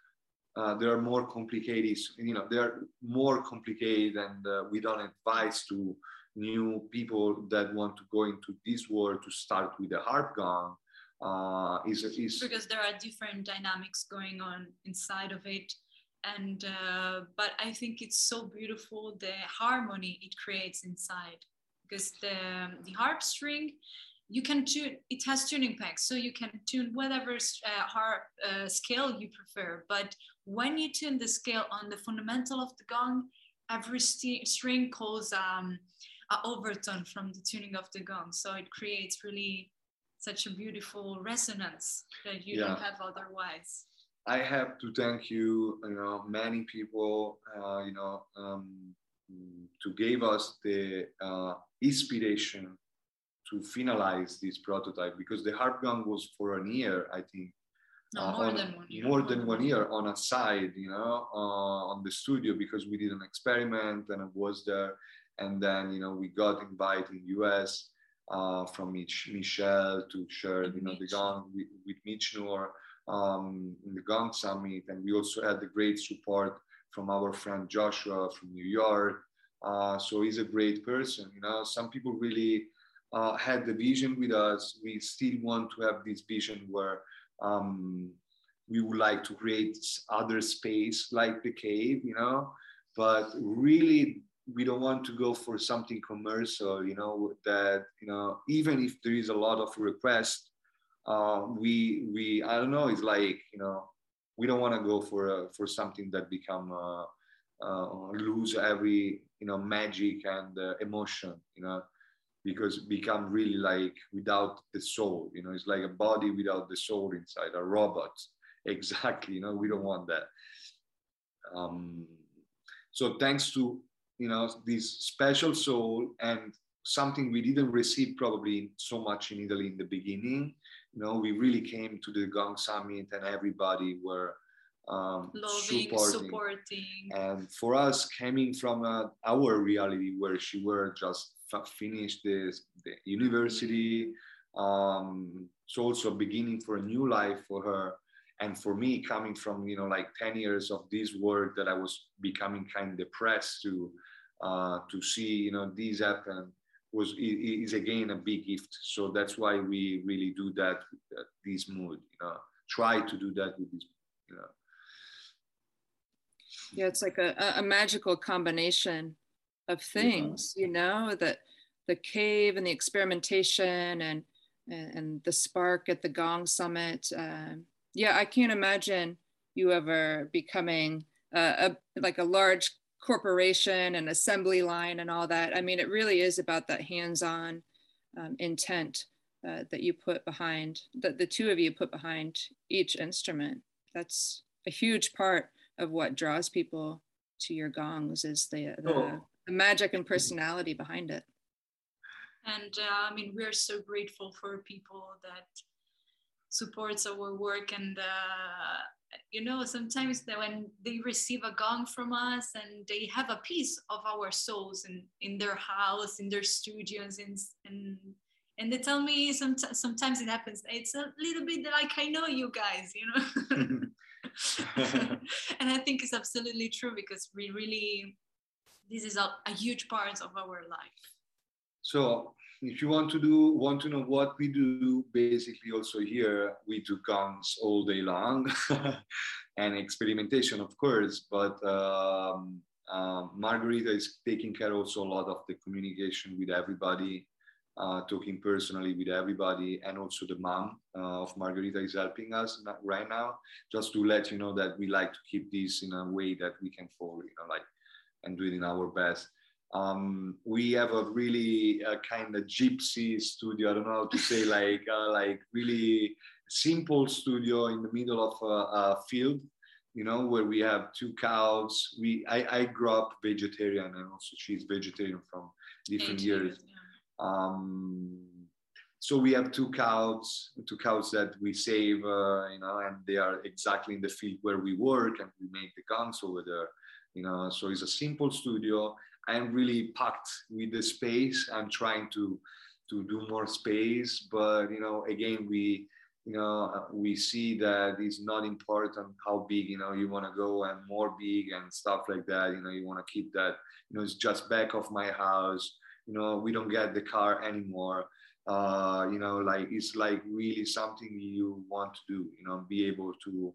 uh, there are more complicated, you know, they are more complicated, and uh, we don't advise to new people that want to go into this world to start with a harp gong. Uh, is, is because there are different dynamics going on inside of it. And uh, but i think it's so beautiful the harmony it creates inside. Because the the harp string you can tune it has tuning pegs so you can tune whatever uh, harp uh, scale you prefer but when you tune the scale on the fundamental of the gong every st- string calls um, an overtone from the tuning of the gong so it creates really such a beautiful resonance that you yeah. don't have otherwise. I have to thank you, you know, many people, uh, you know, um, to give us the uh, inspiration to finalize this prototype because the harp gong was for a year, I think. No, uh, more on, than one year. More than one year on a side, you know, uh, on the studio because we did an experiment and I was there. And then, you know, we got invited in US uh, from Mich- Michel to share, you know, the gong with, with Mitch Nur um, in the Gong Summit. And we also had the great support from our friend Joshua from New York. Uh, so he's a great person. You know, some people really uh, had the vision with us. We still want to have this vision where um, we would like to create other space like the cave, you know, but really we don't want to go for something commercial you know that you know even if there is a lot of requests uh, we we i don't know it's like you know we don't want to go for uh, for something that become uh, uh, lose every you know magic and uh, emotion you know because become really like without the soul you know it's like a body without the soul inside a robot exactly you know we don't want that um, so thanks to you know this special soul and something we didn't receive probably so much in italy in the beginning you know we really came to the gong summit and everybody were um, Loving, supporting. supporting. and for us coming from uh, our reality where she were just f- finished this, the university um, it's also a beginning for a new life for her. And for me coming from you know like 10 years of this work that i was becoming kind of depressed to uh, to see you know these happen was is again a big gift. So that's why we really do that with this mood you know try to do that with this you know. Yeah it's like a, a magical combination of things yeah. you know that the cave and the experimentation and and, the spark at the gong summit um, yeah, I can't imagine you ever becoming a, like a large corporation and assembly line and all that. I mean, it really is about that hands-on um, intent uh, that you put behind that the two of you put behind each instrument. That's a huge part of what draws people to your gongs is the, the, oh. The magic and personality behind it. And uh, I mean, we're so grateful for people that supports our work and uh, you know sometimes that when they receive a gong from us and they have a piece of our souls in in their house in their studios and and and they tell me sometimes sometimes it happens it's a little bit like i know you guys you know and i think it's absolutely true because we really this is a, a huge part of our life. So if you want to do want to know what we do basically also here we do gongs all day long and experimentation of course but um, uh, Margherita is taking care also a lot of the communication with everybody uh, talking personally with everybody and also the mom uh, of Margherita is helping us right now just to let you know that we like to keep this in a way that we can follow you know like and do it in our best um, we have a really uh, kind of gypsy studio. I don't know how to say like uh, like really simple studio in the middle of a, a, field, you know, where we have two cows. We I, I grew up vegetarian and also she's vegetarian from different years. Yeah. Um, so we have two cows, two cows that we save, uh, you know, and they are exactly in the field where we work and we make the gongs over there, you know. So it's a simple studio I'm really packed with the space. I'm trying to to do more space, but you know, again, we you know we see that it's not important how big you know you want to go and more big and stuff like that. You know, you want to keep that. You know, it's just back of my house. You know, we don't get the car anymore. Uh, you know, like it's like really something you want to do. You know, be able to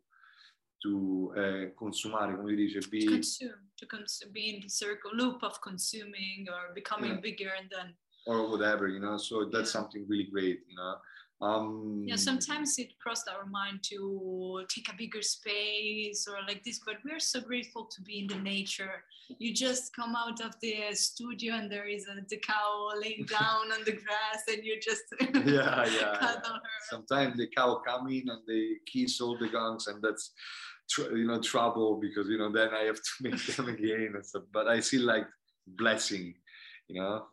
to uh, consumare, come dice, be to consume, to cons- be in the circle loop of consuming or becoming yeah. bigger and then or whatever, you know. So that's yeah. something really great, you know. Um, yeah, sometimes it crossed our mind to take a bigger space or like this, but we're so grateful to be in the nature. You just come out of the studio and there is a, the cow laying down on the grass, and you just yeah, yeah. yeah. Sometimes the cow come in and they kiss all the gongs, and that's tr- you know trouble because you know then I have to make them again and stuff. But I see like blessing, you know.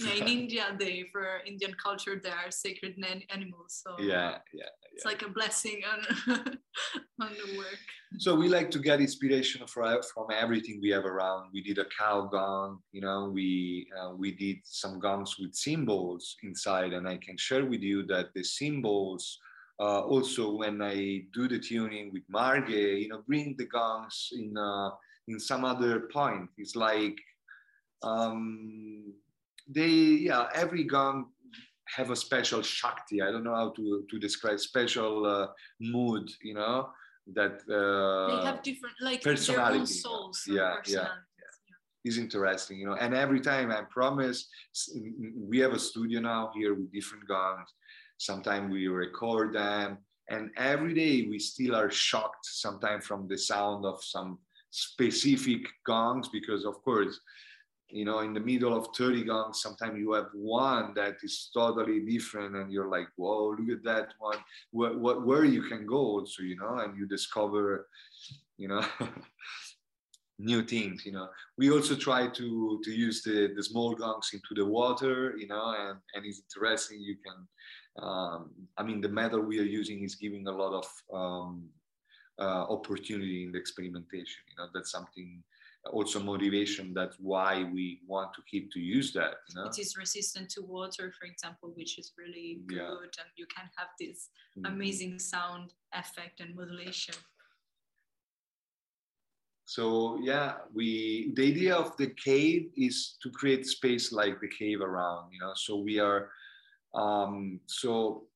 Yeah, in India, they for Indian culture, they are sacred animals. So yeah, yeah, it's like a blessing on on the work. So we like to get inspiration from from everything we have around. We did a cow gong, you know. We uh, we did some gongs with symbols inside, and I can share with you that the symbols. uh, also when I do the tuning with Marge, you know, bring the gongs in uh, in some other point. It's like um, they, yeah, every gong have a special shakti. I don't know how to to describe special uh, mood. You know that uh, they have different like personality. Souls. Yeah, yeah. Is interesting, you know, and every time I promise, we have a studio now here with different gongs sometimes we record them and every day we still are shocked sometimes from the sound of some specific gongs because of course you know in the middle of 30 gongs sometimes you have one that is totally different and you're like whoa look at that one where, where, where you can go also you know and you discover you know new things you know we also try to to use the the small gongs into the water you know and and it's interesting you can um, I mean, the metal we are using is giving a lot of um, uh, opportunity in the experimentation. You know, that's something also motivation. That's why we want to keep to use that. You know? It is resistant to water, for example, which is really good, yeah. and you can have this mm-hmm. amazing sound effect and modulation. So yeah, we the idea of the cave is to create space like the cave around. You know, so we are um, so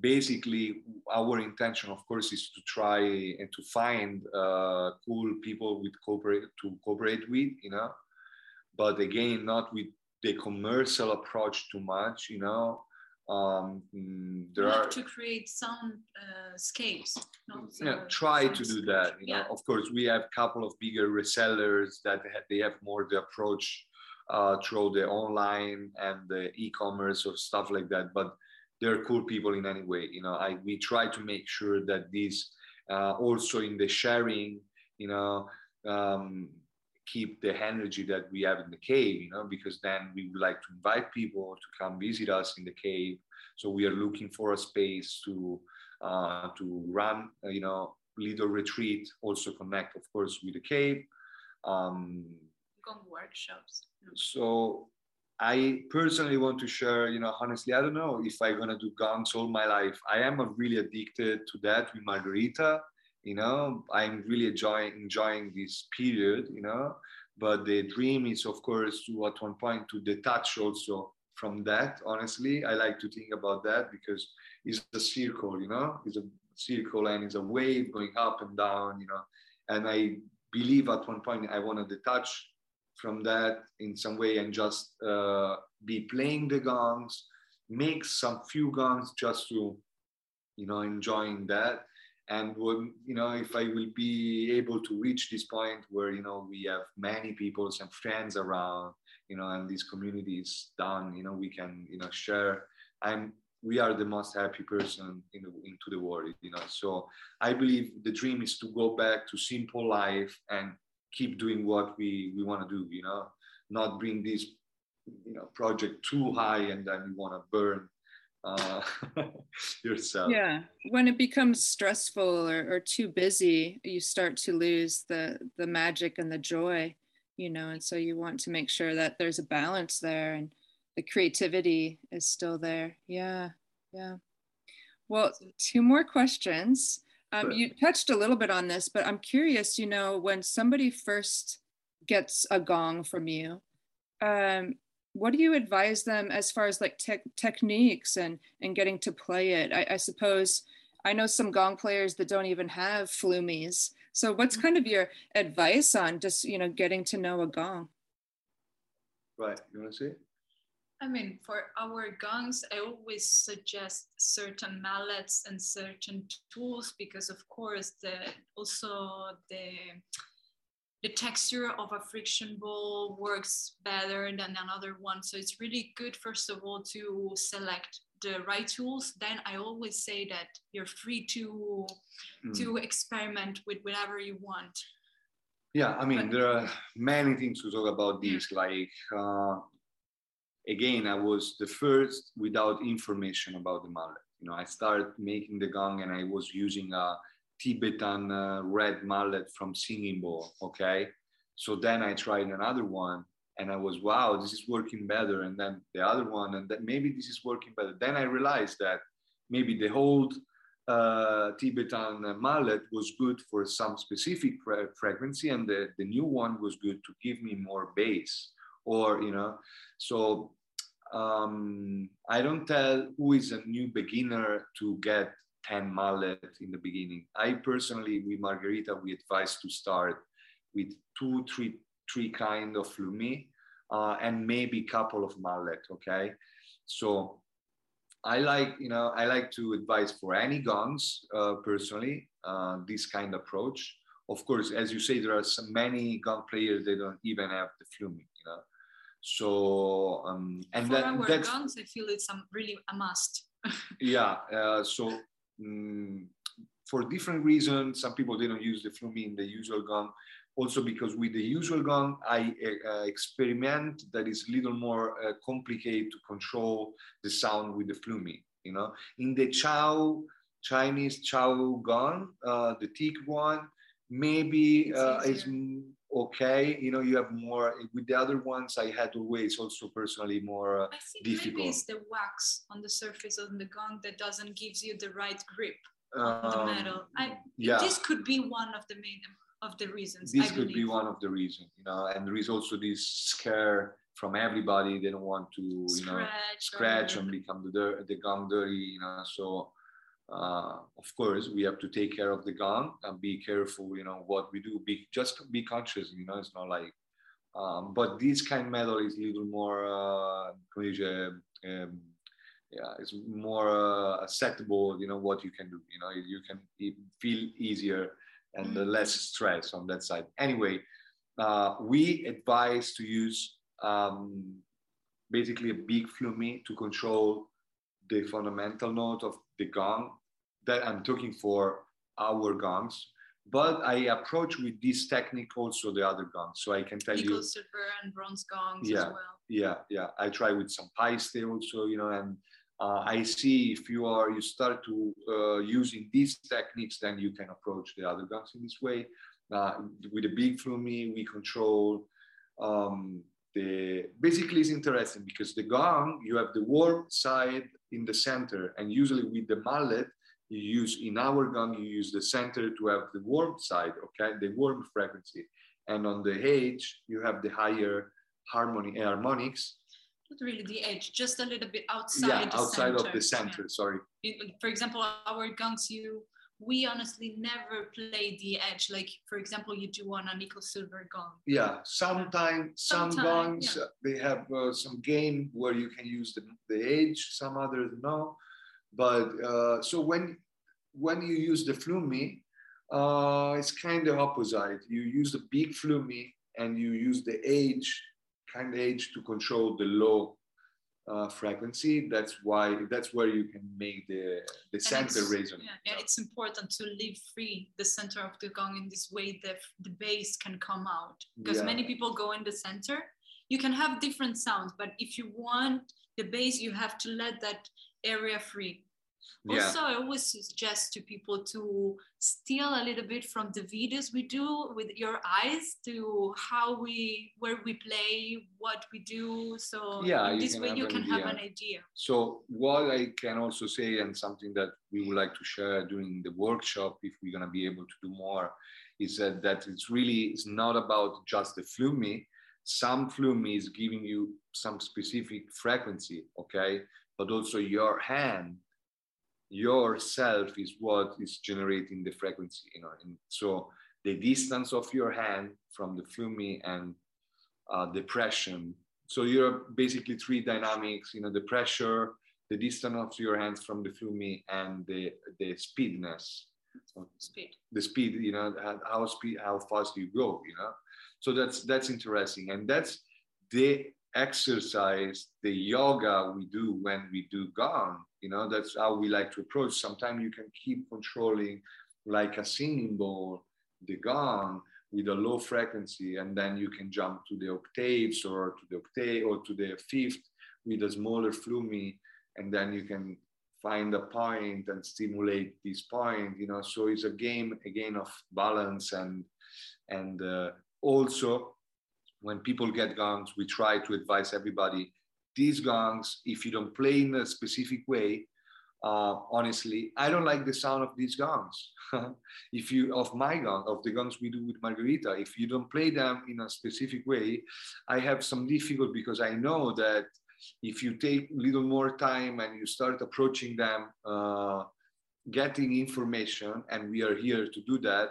basically, our intention, of course, is to try and to find uh, cool people with cooperate to cooperate with, you know. But again, not with the commercial approach too much, you know. Um, mm, there are to create sound uh, scapes. yeah, try to do that. You know, yeah. of course, we have a couple of bigger resellers that have, they have more the approach uh, through the online and the e-commerce or stuff like that. But they're cool people in any way. You know, I we try to make sure that this uh, also in the sharing, you know, um, keep the energy that we have in the cave. You know, because then we would like to invite people to come visit us in the cave. So we are looking for a space to uh, to run, uh, you know, leader retreat, also connect, of course, with the cave. Um, workshops. so I personally want to share, you know, honestly, I don't know if I'm gonna do gongs all my life. I am really addicted to that with Margherita. You know, I'm really enjoying enjoying this period. You know, but the dream is, of course, to at one point to detach also from that. Honestly, I like to think about that because it's a circle. You know, it's a circle and it's a wave going up and down. You know, and I believe at one point I want to detach from that in some way and just uh, be playing the gongs, make some few gongs just to, you know, enjoying that. And when, you know, if I will be able to reach this point where, you know, we have many people, some friends around, you know, and this community is done, you know, we can, you know, share. I'm, we are the most happy person in the, into the world, you know. So I believe the dream is to go back to simple life and keep doing what we we want to do you know? Not bring this you know project too high and then you want to burn uh, yourself. Yeah. When it becomes stressful or, or too busy you start to lose the the magic and the joy you know? And so you want to make sure that there's a balance there and the creativity is still there. Yeah. Yeah. Well two more questions um, you touched a little bit on this, but I'm curious, you know, when somebody first gets a gong from you, um, what do you advise them as far as like te- techniques and, and getting to play it? I, I, suppose I know some gong players that don't even have flumies. So what's kind of your advice on just, you know, getting to know a gong? Right. You want to see? I mean, for our gongs, I always suggest certain mallets and certain tools because, of course, the also the the texture of a friction ball works better than another one. So it's really good, first of all, to select the right tools. Then I always say that you're free to mm. to experiment with whatever you want. Yeah, I mean, but, there are many things to talk about this, yeah. like uh, again, I was the first without information about the mallet. You know, I started making the gong and I was using a Tibetan uh, red mallet from Singing Bowl. Okay. So then I tried another one and I was, wow, this is working better. And then the other one, and that maybe this is working better. Then I realized that maybe the old uh, Tibetan mallet was good for some specific frequency, and the, the new one was good to give me more bass. Or, you know, so um, I don't tell who is a new beginner to get 10 mallet in the beginning. I personally, with Margherita, we advise to start with two, three, three kind of flumi uh, and maybe couple of mallet. Okay, so I like, you know, I like to advise for any gongs uh, personally uh, this kind of approach. Of course, as you say, there are so many gong players they don't even have the flumi. So um, and for that, that's, gongs, I feel it's um, really a must. yeah. Uh, so um, for different reasons, some people don't use the flumi in the usual gong. Also because with the usual gong, I uh, experiment that is a little more uh, complicated to control the sound with the flumi. You know, in the Chau Chinese Chau gong, uh, the thick one, maybe uh, is okay you know you have more with the other ones i had always also personally more uh, I think difficult. maybe it's the wax on the surface of the gong that doesn't gives you the right grip on the um, metal. I, yeah. this could be one of the main of the reasons this I could believe. be one of the reasons you know and there is also this scare from everybody they don't want to you scratch know scratch or... and become the the gong dirty you know so uh, of course we have to take care of the gong and be careful you know what we do. Be just be conscious you know it's not like um, but this kind of metal is a little more uh, um, yeah it's more uh, acceptable you know what you can do you know you can feel easier and mm-hmm. less stress on that side. Anyway uh, we advise to use um, basically a big flumi to control the fundamental note of the gong that I'm talking for our gongs. But I approach with this technique also the other gongs. So I can tell you. silver, and bronze gongs yeah, as well. Yeah, yeah. I try with some paiste also, you know, and uh, I see if you are you start to uh, using these techniques, then you can approach the other gongs in this way. Uh, with the big flumi, we control um, the. Basically, it's interesting because the gong you have the warm side in the center, and usually with the mallet you use in our gong you use the center to have the warm side, okay, the warm frequency, and on the edge you have the higher harmony eh, harmonics not really the edge, just a little bit outside. Yeah, outside center. of the center. Yeah. Sorry. For example, our gongs, you we honestly never play the edge. Like for example, you do on a nickel silver gong. Yeah, sometimes some Sometime, gongs yeah. they have uh, some game where you can use the, the edge. Some others no. But uh, so when when you use the flumi, uh, it's kind of opposite. You use the big flumi and you use the edge kind of edge to control the low uh, frequency. That's why that's where you can make the the center resonate. Yeah, yeah, it's important to leave free the center of the gong in this way that the bass can come out because yeah. many people go in the center. You can have different sounds, but if you want the bass, you have to let that area free. Yeah. Also, I always suggest to people to steal a little bit from the videos we do with your eyes to how we, where we play, what we do. So yeah, this way you can have an idea. So what I can also say, and something that we would like to share during the workshop, if we're gonna be able to do more, is that, that it's really it's not about just the flumi. Some flumi is giving you some specific frequency, okay, but also your hand yourself is what is generating the frequency you know and so the distance of your hand from the flumi and uh, the pressure so you're basically three dynamics you know the pressure the distance of your hands from the flumi and the the speedness. Speed. The speed you know how speed how fast you go you know. So that's that's interesting. And that's the exercise, the yoga we do when we do gong. You know, that's how we like to approach. Sometimes you can keep controlling like a singing bowl, the gong with a low frequency, and then you can jump to the octaves or to the octave or to the fifth with a smaller flumi, and then you can find a point and stimulate this point. You know, so it's a game again of balance and and uh, also when people get gongs, we try to advise everybody these gongs, if you don't play in a specific way, uh, honestly, I don't like the sound of these gongs. if you of my gong, of the gongs we do with Margherita, if you don't play them in a specific way, I have some difficulty because I know that if you take a little more time and you start approaching them, uh, getting information, and we are here to do that,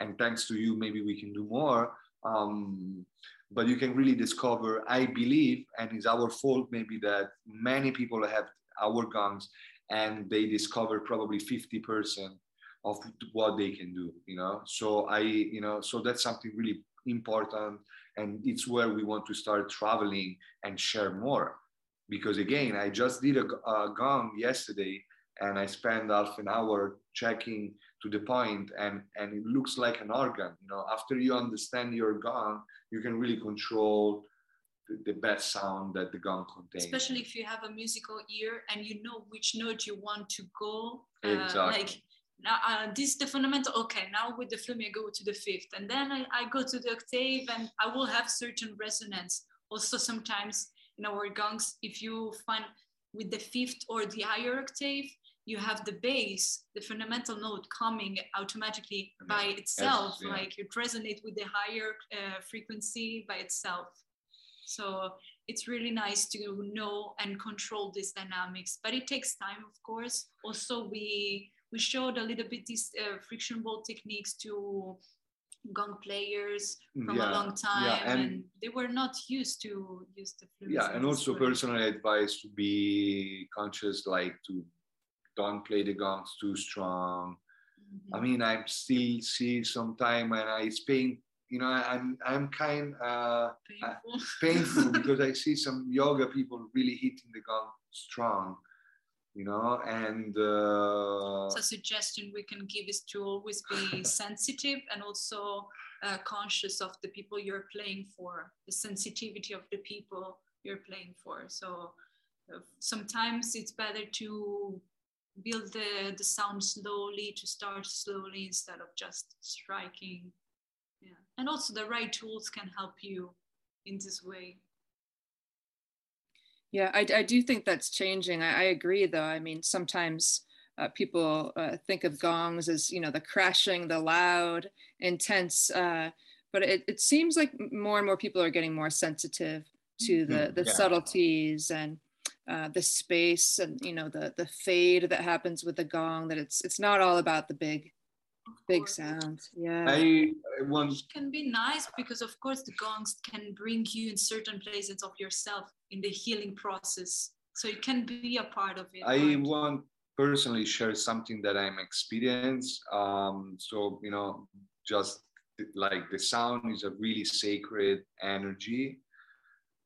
and thanks to you, maybe we can do more. Um, but you can really discover i believe and it's our fault maybe that many people have our gongs and they discover probably 50% of what they can do you know? So i you know so that's something really important and it's where we want to start traveling and share more. Because again i just did a, a gong yesterday and i spent half an hour checking to the point and and it looks like an organ you know. After you understand your gong you can really control the, the best sound that the gong contains. Especially if you have a musical ear and you know which note you want to go uh, exactly. like now uh, this is the fundamental okay now with the flumi i go to the fifth and then I, I go to the octave and i will have certain resonance. Also sometimes in our gongs if you find with the fifth or the higher octave you have the bass, the fundamental note coming automatically by itself, yes, yeah. like it resonates with the higher uh, frequency by itself. So it's really nice to know and control these dynamics, but it takes time, of course. Also, we we showed a little bit these uh, friction ball techniques to gong players from yeah, a long time yeah, and, and, they were not used to use the flutes yeah and also personal advice to be conscious like to don't play the gongs too strong. Mm-hmm. I mean, I still see some time when I Spain, you know, I'm I'm kind uh, painful, uh, painful because I see some yoga people really hitting the gong strong, you know, and uh, so a suggestion we can give is to always be sensitive and also uh, conscious of the people you're playing for, the sensitivity of the people you're playing for. So sometimes it's better to build the, the sound slowly, to start slowly instead of just striking. Yeah. And also the right tools can help you in this way. Yeah, I, I do think that's changing. I, I agree, though. I mean, sometimes uh, people uh, think of gongs as, you know, the crashing, the loud, intense. Uh, but it, it seems like more and more people are getting more sensitive to the, mm-hmm. the yeah. subtleties and uh, the space and you know the the fade that happens with the gong that it's it's not all about the big big sound. Yeah. I once can be nice because of course the gongs can bring you in certain places of yourself in the healing process. So it can be a part of it i right? want personally share something that i'm experienced. Um so you know just like the sound is a really sacred energy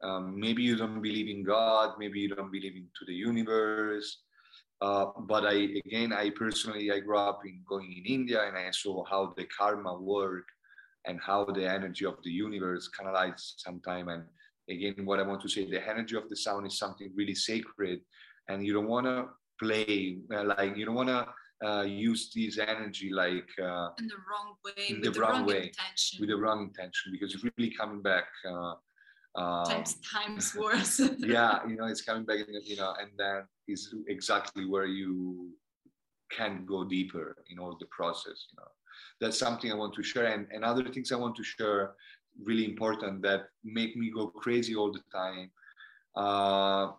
um, maybe you don't believe in God, maybe you don't believe into the universe. Uh, but I, again, I personally, I grew up in going in India and I saw how the karma work and how the energy of the universe canalized sometime. And again, what I want to say, the energy of the sound is something really sacred and you don't want to play, uh, like you don't want to uh, use this energy like uh, in the wrong way, with the, the wrong, wrong, way, intention. with the wrong intention, because it's really coming back uh, um, times times worse. yeah, you know, it's coming back, you know, and then is exactly where you can go deeper in all the process. You know, that's something I want to share, and, and other things I want to share, really important that make me go crazy all the time. Uh,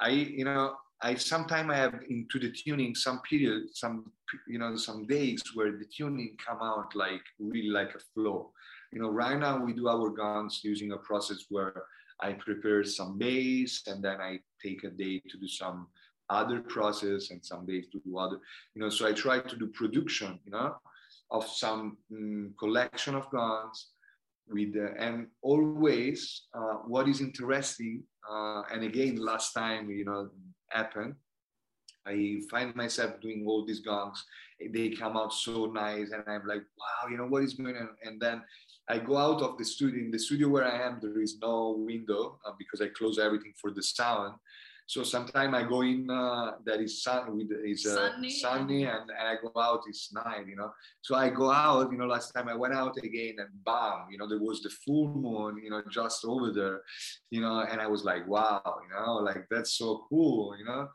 I, you know, I sometimes I have into the tuning some period, some you know, some days where the tuning come out like really like a flow you know, right now we do our gongs using a process where I prepare some base and then I take a day to do some other process and some days to do other, you know, so I try to do production, you know, of some mm, collection of gongs with, uh, and always uh, what is interesting, uh, and again, last time, you know, happened, I find myself doing all these gongs. They come out so nice, and I'm like, wow, you know what is going on? And then I go out of the studio. In the studio where I am, there is no window uh, because I close everything for the sound. So sometimes I go in uh, that is sun with is uh, sunny, sunny and, and I go out it's night, you know. So I go out, you know. Last time I went out again and bam, you know, there was the full moon, you know, just over there, you know, and I was like, wow, you know, like that's so cool, you know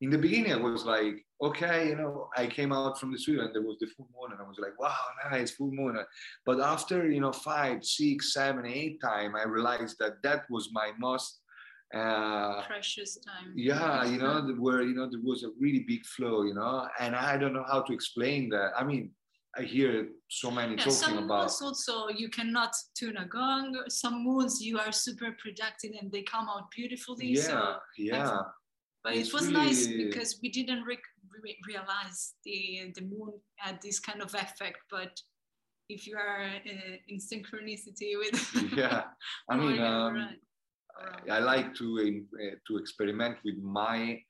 in the beginning, I was like, okay, you know, I came out from the studio and there was the full moon, and I was like, wow, nice full moon. But after you know five, six, seven, eight time, I realized that that was my most uh, precious time. Yeah, you know, where you know there was a really big flow, you know, and I don't know how to explain that. I mean, I hear so many yeah, talking some about. Moons also, you cannot tune a gong. Some moons you are super productive and they come out beautifully. Yeah, so yeah but it's it was really... nice because we didn't re- re- realize the the moon had this kind of effect but if you are uh, in synchronicity with yeah. I mean um, I, like to uh, to experiment with my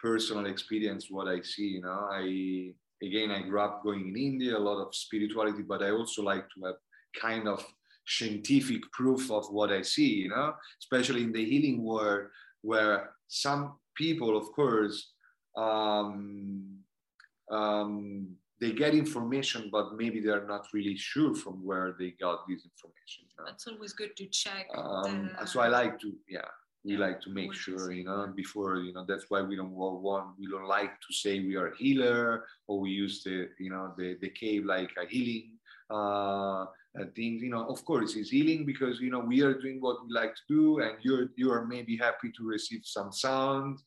personal experience what i see you know. I again i grew up going in india a lot of spirituality but i also like to have kind of scientific proof of what i see you know. Especially in the healing world where some people, of course, um, um, they get information, but maybe they're not really sure from where they got this information. You know? That's always good to check. Um, the... So I like to, yeah, we yeah, like to make sure, you know, before, you know, that's why we don't want, we don't like to say we are a healer or we use the, you know, the, the cave like a healing uh, things you know of course it's healing because you know we are doing what we like to do and you're you are maybe happy to receive some sound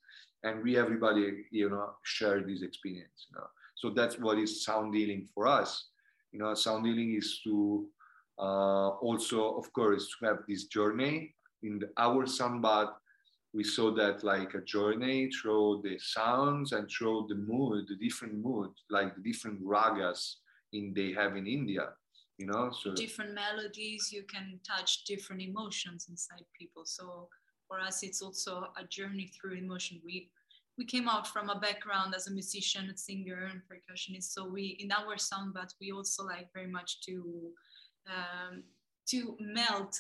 and we everybody you know share this experience you know. So that's what is sound healing for us. You know sound healing is to uh, also of course to have this journey. In the, our sound bath we saw that like a journey through the sounds and through the mood the different mood like the different ragas in they have in india you know so. Different melodies you can touch different emotions inside people. So for us it's also a journey through emotion. We we came out from a background as a musician a singer and percussionist. So we in our sound bath we also like very much to um, to melt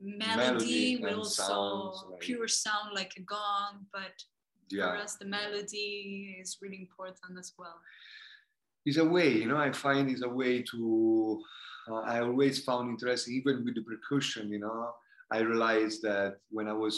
melody, Melody will and also sounds, like- pure sound like a gong, but for us the melody is really important as well. is a way you know i find is a way to uh, i always found interesting even with the percussion you know. I realized that when i was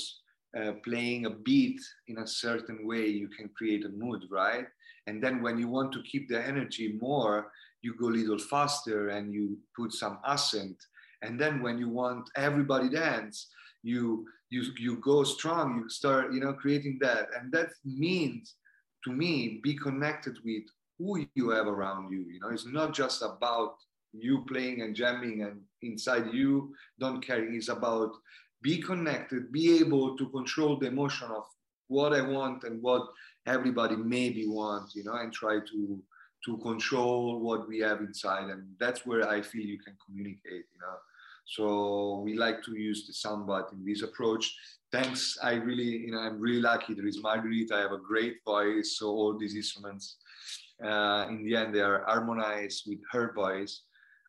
uh, playing a beat in a certain way you can create a mood right and then when you want to keep the energy more you go a little faster and you put some accent and then when you want everybody dance you you you go strong you start you know creating that and that means to me be connected with who you have around you. You know, it's not just about you playing and jamming and inside you don't care. It's about be connected, be able to control the emotion of what I want and what everybody maybe want, you know, and try to to control what we have inside. And that's where I feel you can communicate, you know. So we like to use the sound bath in this approach. Thanks. I really, you know, I'm really lucky. There is Margherita. I have a great voice. So all these instruments uh, in the end they are harmonized with her voice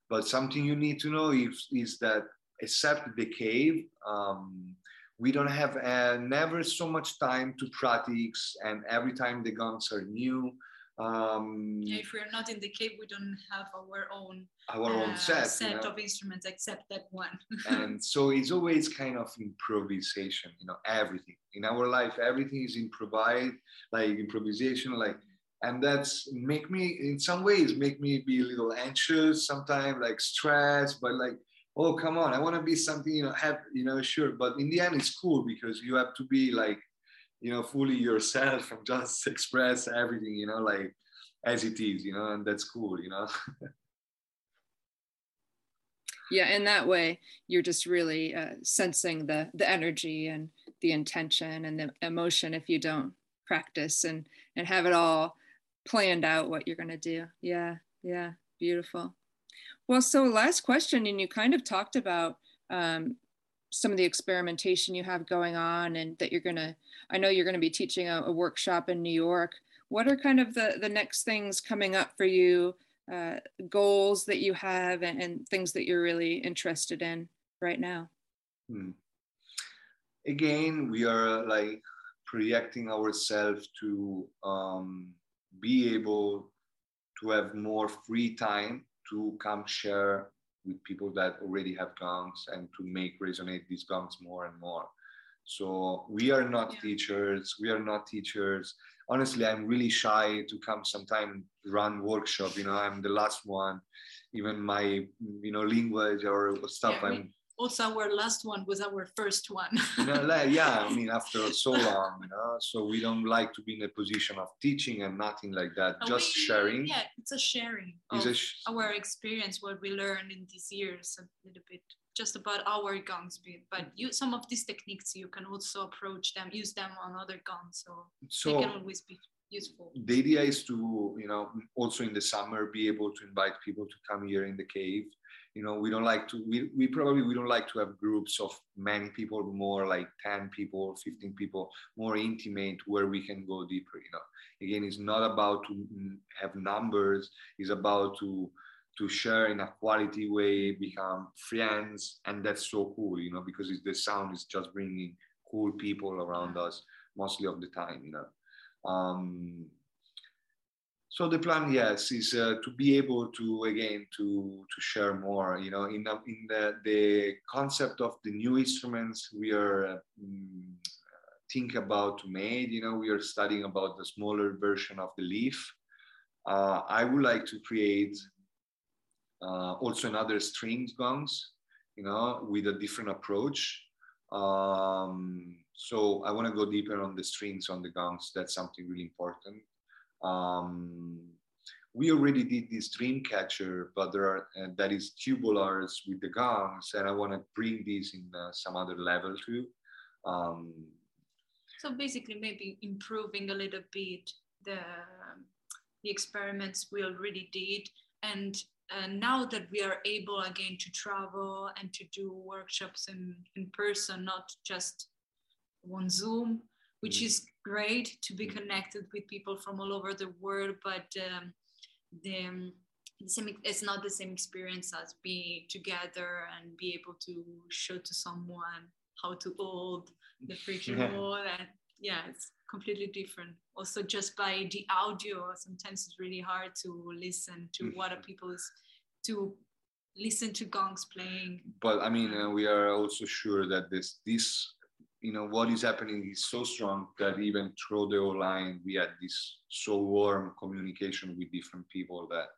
but something you need to know is, is that except the cave um, we don't have uh, never so much time to practice and every time the gongs are new um, Yeah, if we're not in the cave, we don't have our own our own uh, set, you know? of instruments except that one. and so it's always kind of improvisation you know everything in our life everything is improvised like improvisation like and that's make me in some ways make me be a little anxious sometimes like stressed but like oh come on i want to be something you know have you know sure. But in the end it's cool because you have to be like you know fully yourself and just express everything you know like as it is you know and that's cool you know. Yeah in that way you're just really uh, sensing the the energy and the intention and the emotion if you don't practice and and have it all planned out what you're going to do. Yeah yeah beautiful well so last question and you kind of talked about um, some of the experimentation you have going on and that you're going to i know you're going to be teaching a, a workshop in new york what are kind of the the next things coming up for you uh, goals that you have and, and, things that you're really interested in right now? Hmm. Again, we are like projecting ourselves to um, be able to have more free time to come share with people that already have gongs and to make resonate these gongs more and more. So we are not yeah. teachers. We are not teachers honestly i'm really shy to come sometime run workshop you know i'm the last one even my you know language or stuff yeah, i'm also our last one was our first one. You know, like, yeah i mean after so long you know so we don't like to be in a position of teaching and nothing like that And just we- sharing. yeah it's a sharing is of a sh- our experience what we learned in these years a little bit just about our gongs bit but you some of these techniques you can also approach them use them on other gongs so, so they can always be useful. the idea is to you know also in the summer be able to invite people to come here in the cave you know we don't like to we, we probably we don't like to have groups of many people more like 10 people 15 people more intimate where we can go deeper you know. Again it's not about to have numbers it's about to to share in a quality way become friends and that's so cool you know because the sound is just bringing cool people around us mostly of the time you know. Um, so the plan, yes, is uh, to be able to again to to share more. You know, in the, in the the concept of the new instruments we are mm, think about to. You know, we are studying about the smaller version of the leaf. Uh, I would like to create uh, also another strings gongs. You know, with a different approach. Um, so I want to go deeper on the strings on the gongs. That's something really important. Um, we already did this dream catcher, but there are uh, that is tubulars with the gongs, and I want to bring this in uh, some other level too. Um, so basically maybe improving a little bit the the experiments we already did and uh, now that we are able again to travel and to do workshops in, in person not just on zoom which Mm. is great to be connected with people from all over the world but um, the um, the same it's not the same experience as being together and be able to show to someone how to hold the friction Yeah. wall and yeah it's completely different also just by the audio sometimes it's really hard to listen to what Mm-hmm. are people's to listen to gongs playing but I mean, uh, we are also sure that this this you know what is happening is so strong that even through the whole line, we had this so warm communication with different people that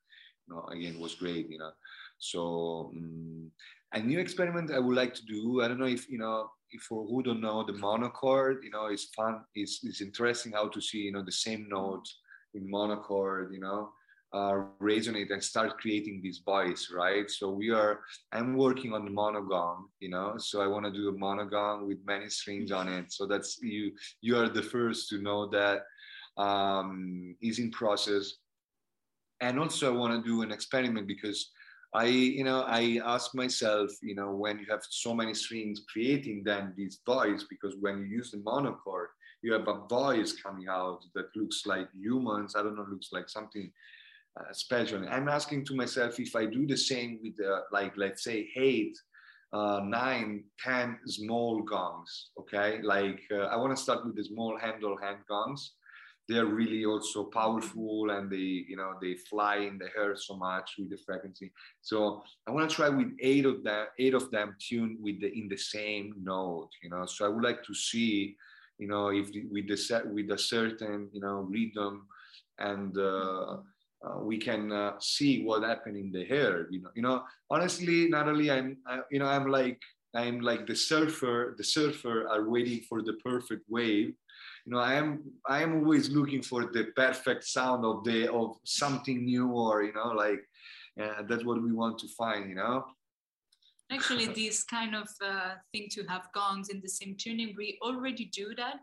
you know again was great. You know, so um, a new experiment I would like to do. I don't know if you know if for who don't know the monochord. You know, it's fun. It's it's interesting how to see you know the same note in monochord. You know uh, resonate and start creating this voice, right? So we are, I'm working on the monogong, you know, so I want to do a monogong with many strings on it. So that's you, you are the first to know that um, is in process. And also I want to do an experiment because I, you know, I ask myself, you know, when you have so many strings creating then this voice, because when you use the monochord, you have a voice coming out that looks like humans. I don't know, looks like something uh. I'm asking to myself if I do the same with the, like, let's say eight, uh, nine, ten small gongs. Okay, like uh, I want to start with the small handle hand gongs. They're really also powerful and they, you know, they fly in the air so much with the frequency. So I want to try with eight of them, eight of them tuned with the in the same note. You know, so I would like to see, you know, if with the set with a certain, you know, rhythm and. Uh, uh, we can uh, see what happened in the hair you know you know honestly natalie i'm I, you know i'm like i'm like the surfer the surfer are waiting for the perfect wave. You know i am i am always looking for the perfect sound of the of something new or you know like uh, that's what we want to find you know? Actually this kind of uh, thing to have gongs in the same tuning we already do that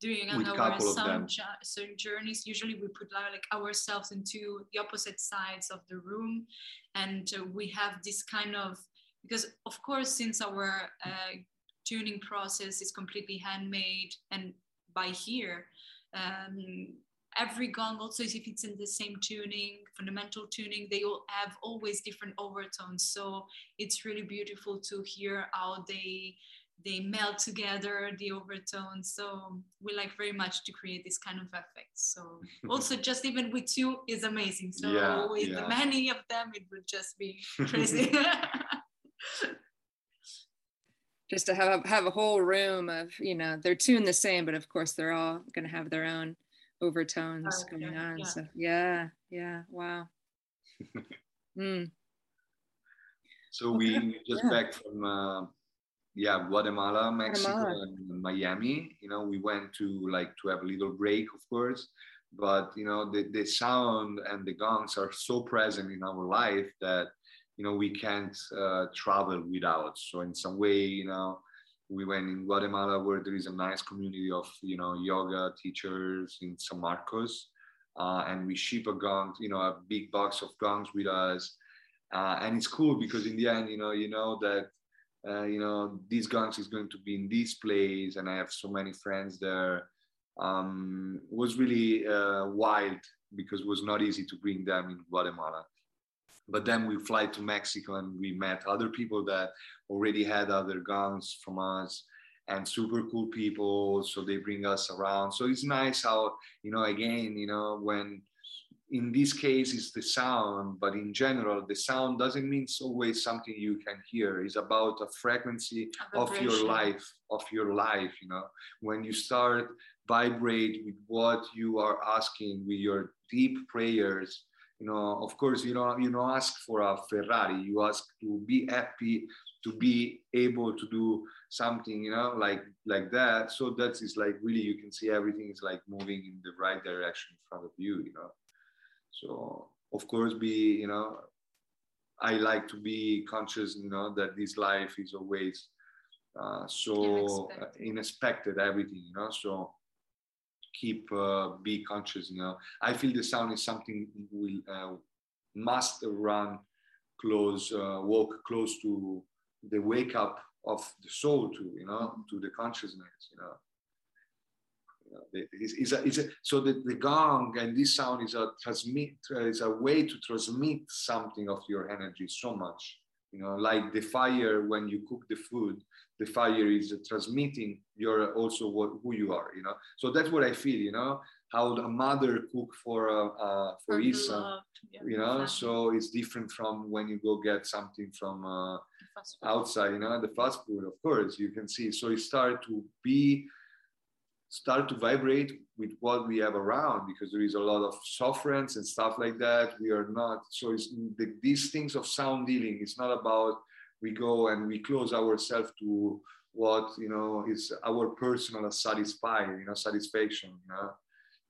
during With our couple of them. sound, jo- journeys. Usually we put like ourselves into the opposite sides of the room. And uh, we have this kind of because of course since our uh, tuning process is completely handmade and by ear um, every gong also if it's in the same tuning fundamental tuning they all have always different overtones. So it's really beautiful to hear how they they melt together the overtones so we like very much to create this kind of effects so also just even with two is amazing. So Yeah, with yeah. many of them it would just be crazy. Just to have have a whole room of you know they're tuned the same but of course they're all going to have their own overtones Okay, going on. yeah. so yeah yeah wow. Mm, So we Okay, we just yeah. back from uh, yeah Guatemala, Mexico, Guatemala. and Miami. You know, we went to like to have a little break, of course, but you know the the sound and the gongs are so present in our life that you know we can't uh, travel without. So in some way, you know. We went in Guatemala where there is a nice community of you know yoga teachers in San Marcos, uh, and we ship a gong, you know, a big box of gongs with us, uh, and it's cool because in the end you know you know that uh, you know these gongs is going to be in this place and i have so many friends there. Um, was really uh, wild because it was not easy to bring them in guatemala. But then we fly to mexico and we met other people that already had other gongs from us and super cool people. So they bring us around. So it's nice how you know again you know when in this case it's the sound but in general the sound doesn't mean it's always something you can hear. It's about a frequency A of your life of your life you know. When you start vibrate with what you are asking with your deep prayers you know of course you know you don't ask for a ferrari. You ask to be happy to be able to do something you know like like that. So that is like really you can see everything is like moving in the right direction in front of you you know so of course be you know i like to be conscious you know that this life is always uh, so Unexpected. everything you know so keep uh, be conscious you know i feel the sound is something will uh, must run close uh, walk close to the wake up of the soul to you know to the consciousness you know it's, it's a, it's a, so the, the gong and this sound is a transmit is a way to transmit something of your energy so much. You know like the fire when you cook the food the fire is transmitting your also what who you are you know? So that's what i feel you know? How a mother cook for uh, uh for his son yeah, you know? so it's different from when you go get something from uh, outside you know? The fast food of course you can see. So you start to be start to vibrate with what we have around because there is a lot of sufferance and stuff like that. We are not so it's the, these things of sound healing. It's not about we go and we close ourselves to what you know is our personal satisfy you know satisfaction. You know,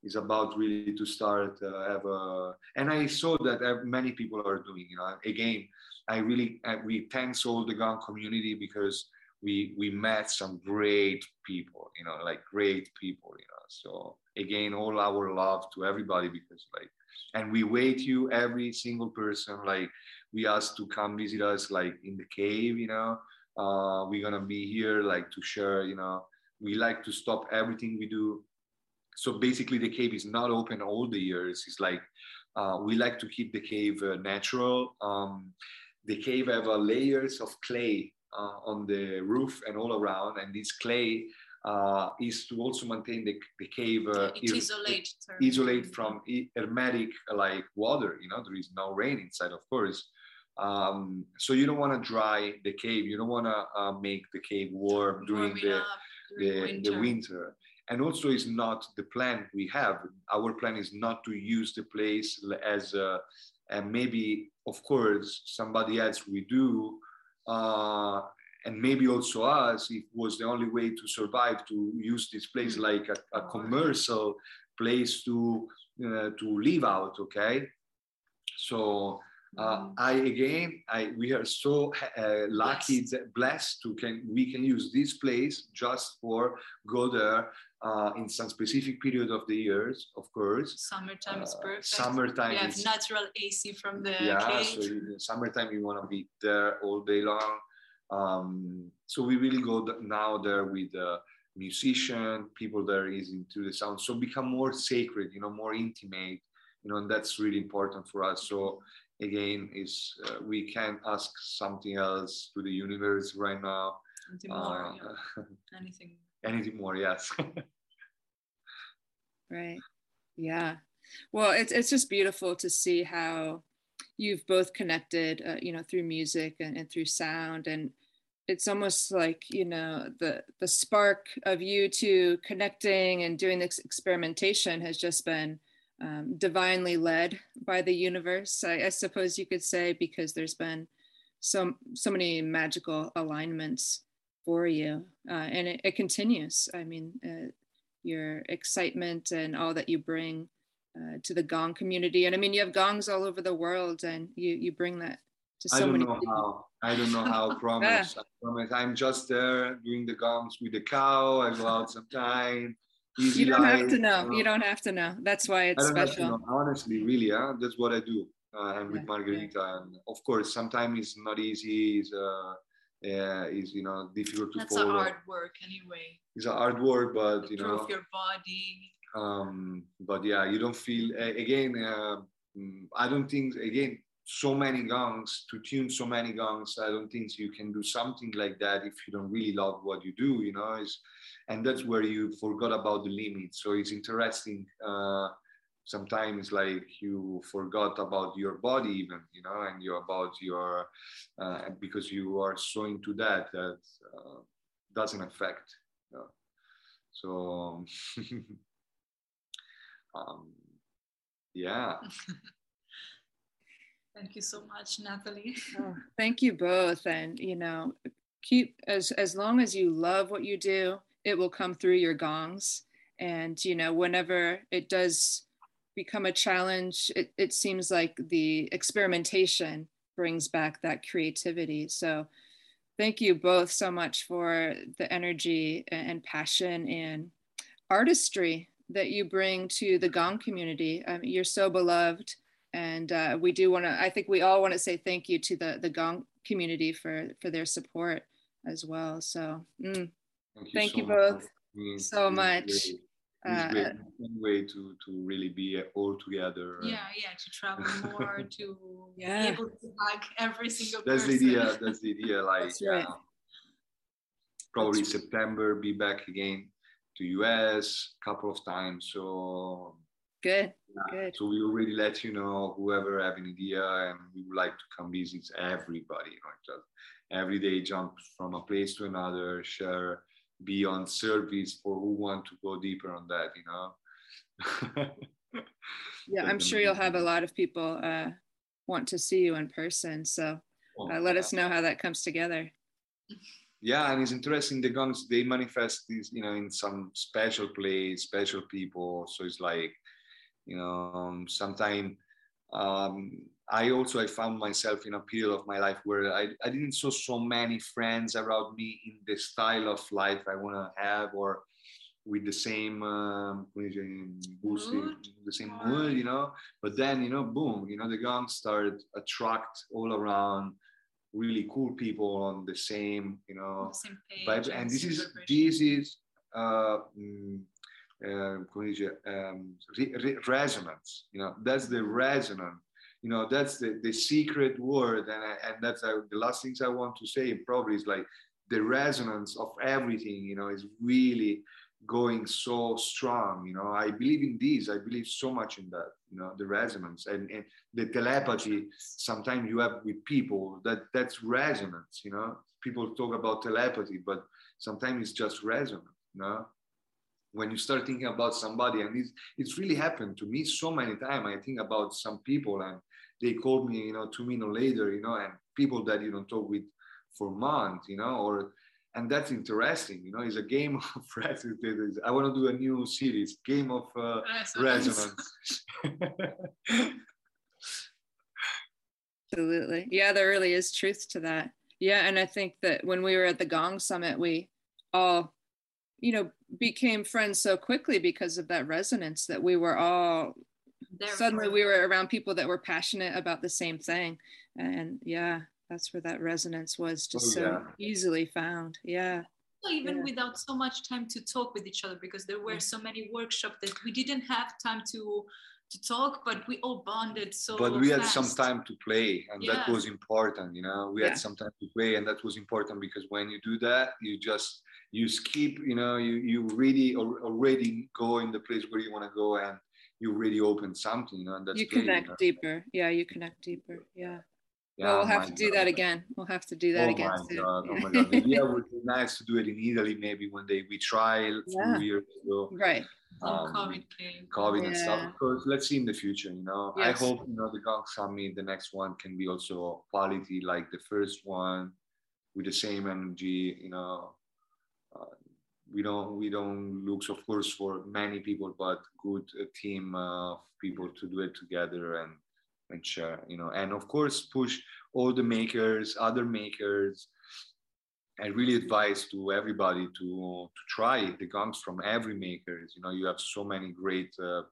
is about really to start uh, have a and I saw that many people are doing. You know, again, I really uh, we thanks all the gong community because we we met some great people you know like great people you know. So again all our love to everybody because like and we wait you every single person like we ask to come visit us like in the cave you know. Uh, we're gonna be here like to share you know. We like to stop everything we do. So basically the cave is not open all the years. It's like uh, we like to keep the cave uh, natural. Um, the cave have uh, layers of clay on the roof and all around. And this clay uh, is to also maintain the, the cave uh, isolate, isolate from hermetic like water. You know, there is no rain inside, of course. Um, so you don't want to dry the cave. You don't want to uh, make the cave warm during the, the, winter. the winter. And also, it's not the plan we have. Our plan is not to use the place as a, and maybe, of course, somebody else we do uh, and maybe also us, it was the only way to survive to use this place mm. like a, a commercial place to uh, to live out. Okay, so uh, mm. I again, I we are so uh, lucky, blessed to can we can use this place just for go there uh, in some specific period of the years, of course. Summertime is uh, perfect. Summertime. We have is, natural AC from the yeah. Cage. So in summertime, you want to be there all day long. Um, so we really go now there with a musician, people there is into the sound. So become more sacred, you know, more intimate, you know, and that's really important for us. So again, is uh, we can't ask something else to the universe right now. Anything more, yeah. Anything anything more yes. Right. Yeah. Well it's, it's just beautiful to see how you've both connected uh, you know through music and, and through sound. And it's almost like you know the the spark of you two connecting and doing this experimentation has just been um, divinely led by the universe I, I, suppose you could say because there's been so so many magical alignments for you uh, and it, it, continues i mean uh, your excitement and all that you bring uh, to the gong community and i mean you have gongs all over the world and you you bring that to so I don't many know people. how. I don't know how. promise. I promise. I'm just there doing the gongs with the cow. I go out sometime. Easy you don't life, have to know. You, know. you don't have to know. That's why it's special. Honestly, really, yeah. That's what I do. Uh, and with Margherita, and of course, sometimes it's not easy. It's, uh, uh, is you know difficult to That's follow. That's a hard work anyway. It's a hard work, but you know. your body. Um, but yeah, you don't feel again. Uh, I don't think again so many gongs to tune so many gongs. I don't think you can do something like that if you don't really love what you do. You know, is and that's where you forgot about the limits. So it's interesting. Uh, sometimes like you forgot about your body even you know and you about your uh, because you are so into that that uh, doesn't affect you know? so um, yeah. Thank you so much natalie. Oh, thank you both and you know keep as as long as you love what you do it will come through your gongs. And you know whenever it does become a challenge, it, it seems like the experimentation brings back that creativity. So thank you both so much for the energy and passion and artistry that you bring to the Gong community. Um, you're so beloved. And uh, we do want to, I think we all want to say thank you to the, the Gong community for, for their support as well. So mm, thank you, thank so you both much. so much. It's great way to to really be all together. Yeah, yeah, to travel more, to yeah. be able to hug every single That's person. the idea. That's the idea. Like That's right. uh, probably September, be back again to US a couple of times. So good, yeah. good. So we already let you know whoever have an idea, and we would like to come visit everybody. You know, just every day jump from a place to another, share, be on service for who want to go deeper on that. You know. yeah, I'm sure you'll have a lot of people uh, want to see you in person. So uh, let us know how that comes together. Yeah, and it's interesting. The gongs they manifest these, you know, in some special place, special people. So it's like, you know, um, sometimes um, I also I found myself in a period of my life where I, I didn't saw so many friends around me in the style of life I want to have or with the same um, the same mood, you know. But then, you know, boom, you know, the gongs started attract all around really cool people on the same, you know, same vibe. And this is this is uh, um, um, re- resonance. You know, that's the resonance. You know, that's the, the secret word, and I, and that's uh, the last things I want to say. Probably is like the resonance of everything. You know, is really going so strong you know i believe in this i believe so much in that you know the resonance and, and the telepathy sometimes you have with people that that's resonance you know people talk about telepathy but sometimes it's just resonance you know when you start thinking about somebody and it's, it's really happened to me so many times i think about some people and they call me you know two minutes later you know and people that you don't talk with for months you know or and that's interesting you know it's a game of resonance i want to do a new series game of uh, resonance absolutely. Yeah there really is truth to that. Yeah and i think that when we were at the gong summit we all you know became friends so quickly because of that resonance that we were all Therefore. suddenly we were around people that were passionate about the same thing and yeah that's where that resonance was oh, just oh, yeah. so easily found yeah even yeah. without so much time to talk with each other because there were so many workshops that we didn't have time to to talk but we all bonded so but we fast. had some time to play and yeah. that was important you know we had some time to play and that was important because when you do that you just you skip you know you you really already go in the place where you want to go and you really open something you know and that's you connect you deeper yeah you connect deeper yeah yeah, well, we'll have to do God. that again. We'll have to do that oh again. My soon. God. Oh my God. yeah, it would be nice to do it in Italy maybe one day. We tried yeah. few years ago. Right. Um, COVID came. COVID yeah. and stuff. Because let's see in the future, you know. Yes. I hope, you know, the Gong Summit, the next one can be also quality like the first one with the same energy, you know. We don't we don't look of course for many people but good team of people to do it together and and share you know. And of course push all the makers other makers. And really advise to everybody to to try the gongs from every makers. You know you have so many great uh,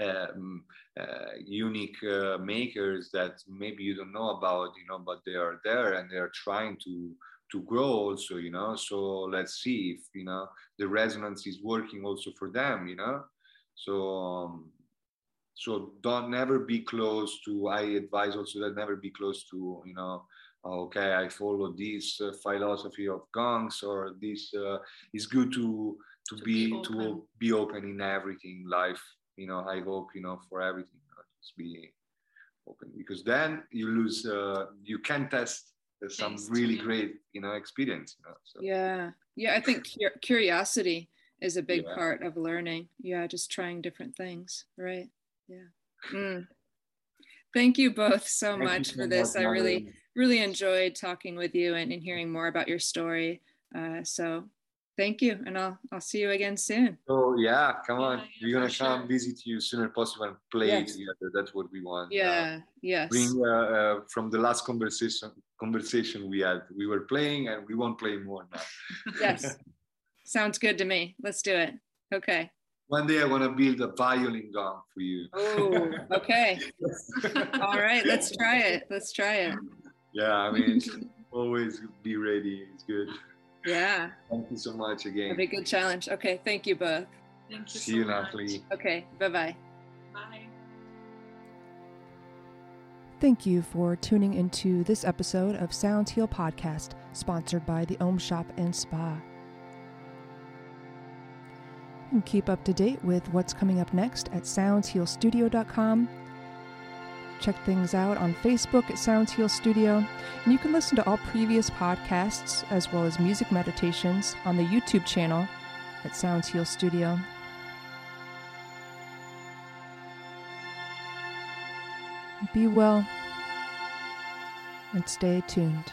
um, uh, unique uh, makers that maybe you don't know about you know but they are there and they are trying to to grow also you know? So let's see if you know the resonance is working also for them you know? So um, so don't never be close to i advise also that never be close to you know okay i follow this uh, philosophy of gongs or this uh, is good to to, to be, be to be open in everything life you know i hope you know for everything just be open. Because then you lose uh, you can test some really great you know experience you know, so. yeah. Yeah i think curiosity is a big yeah. part of learning. Yeah just trying different things right? Yeah. Mm. thank you both so thank much for this. i really really enjoyed talking with you and, and hearing more about your story. Uh, so thank you and i'll i'll see you again soon oh yeah come on yeah, we're gonna come sure. visit you sooner possible and play yes. together that's what we want yeah uh, yes bring uh, uh, from the last conversation conversation we had we were playing and we won't play more now yes sounds good to me let's do it okay one day I want to build a violin gong for you. Oh, okay. All right, let's try it. Let's try it. Yeah, I mean, always be ready. It's good. Yeah. Thank you so much again. Have a good challenge. Okay, thank you both. Thank you See so you, much. Natalie. Okay, bye bye. Bye. Thank you for tuning into this episode of Sounds Heal Podcast, sponsored by the Om Shop and Spa. And keep up to date with what's coming up next at soundshealstudio.com. Check things out on Facebook at Sounds Heal Studio, and you can listen to all previous podcasts as well as music meditations on the YouTube channel at Sounds Heal Studio. Be well and stay tuned.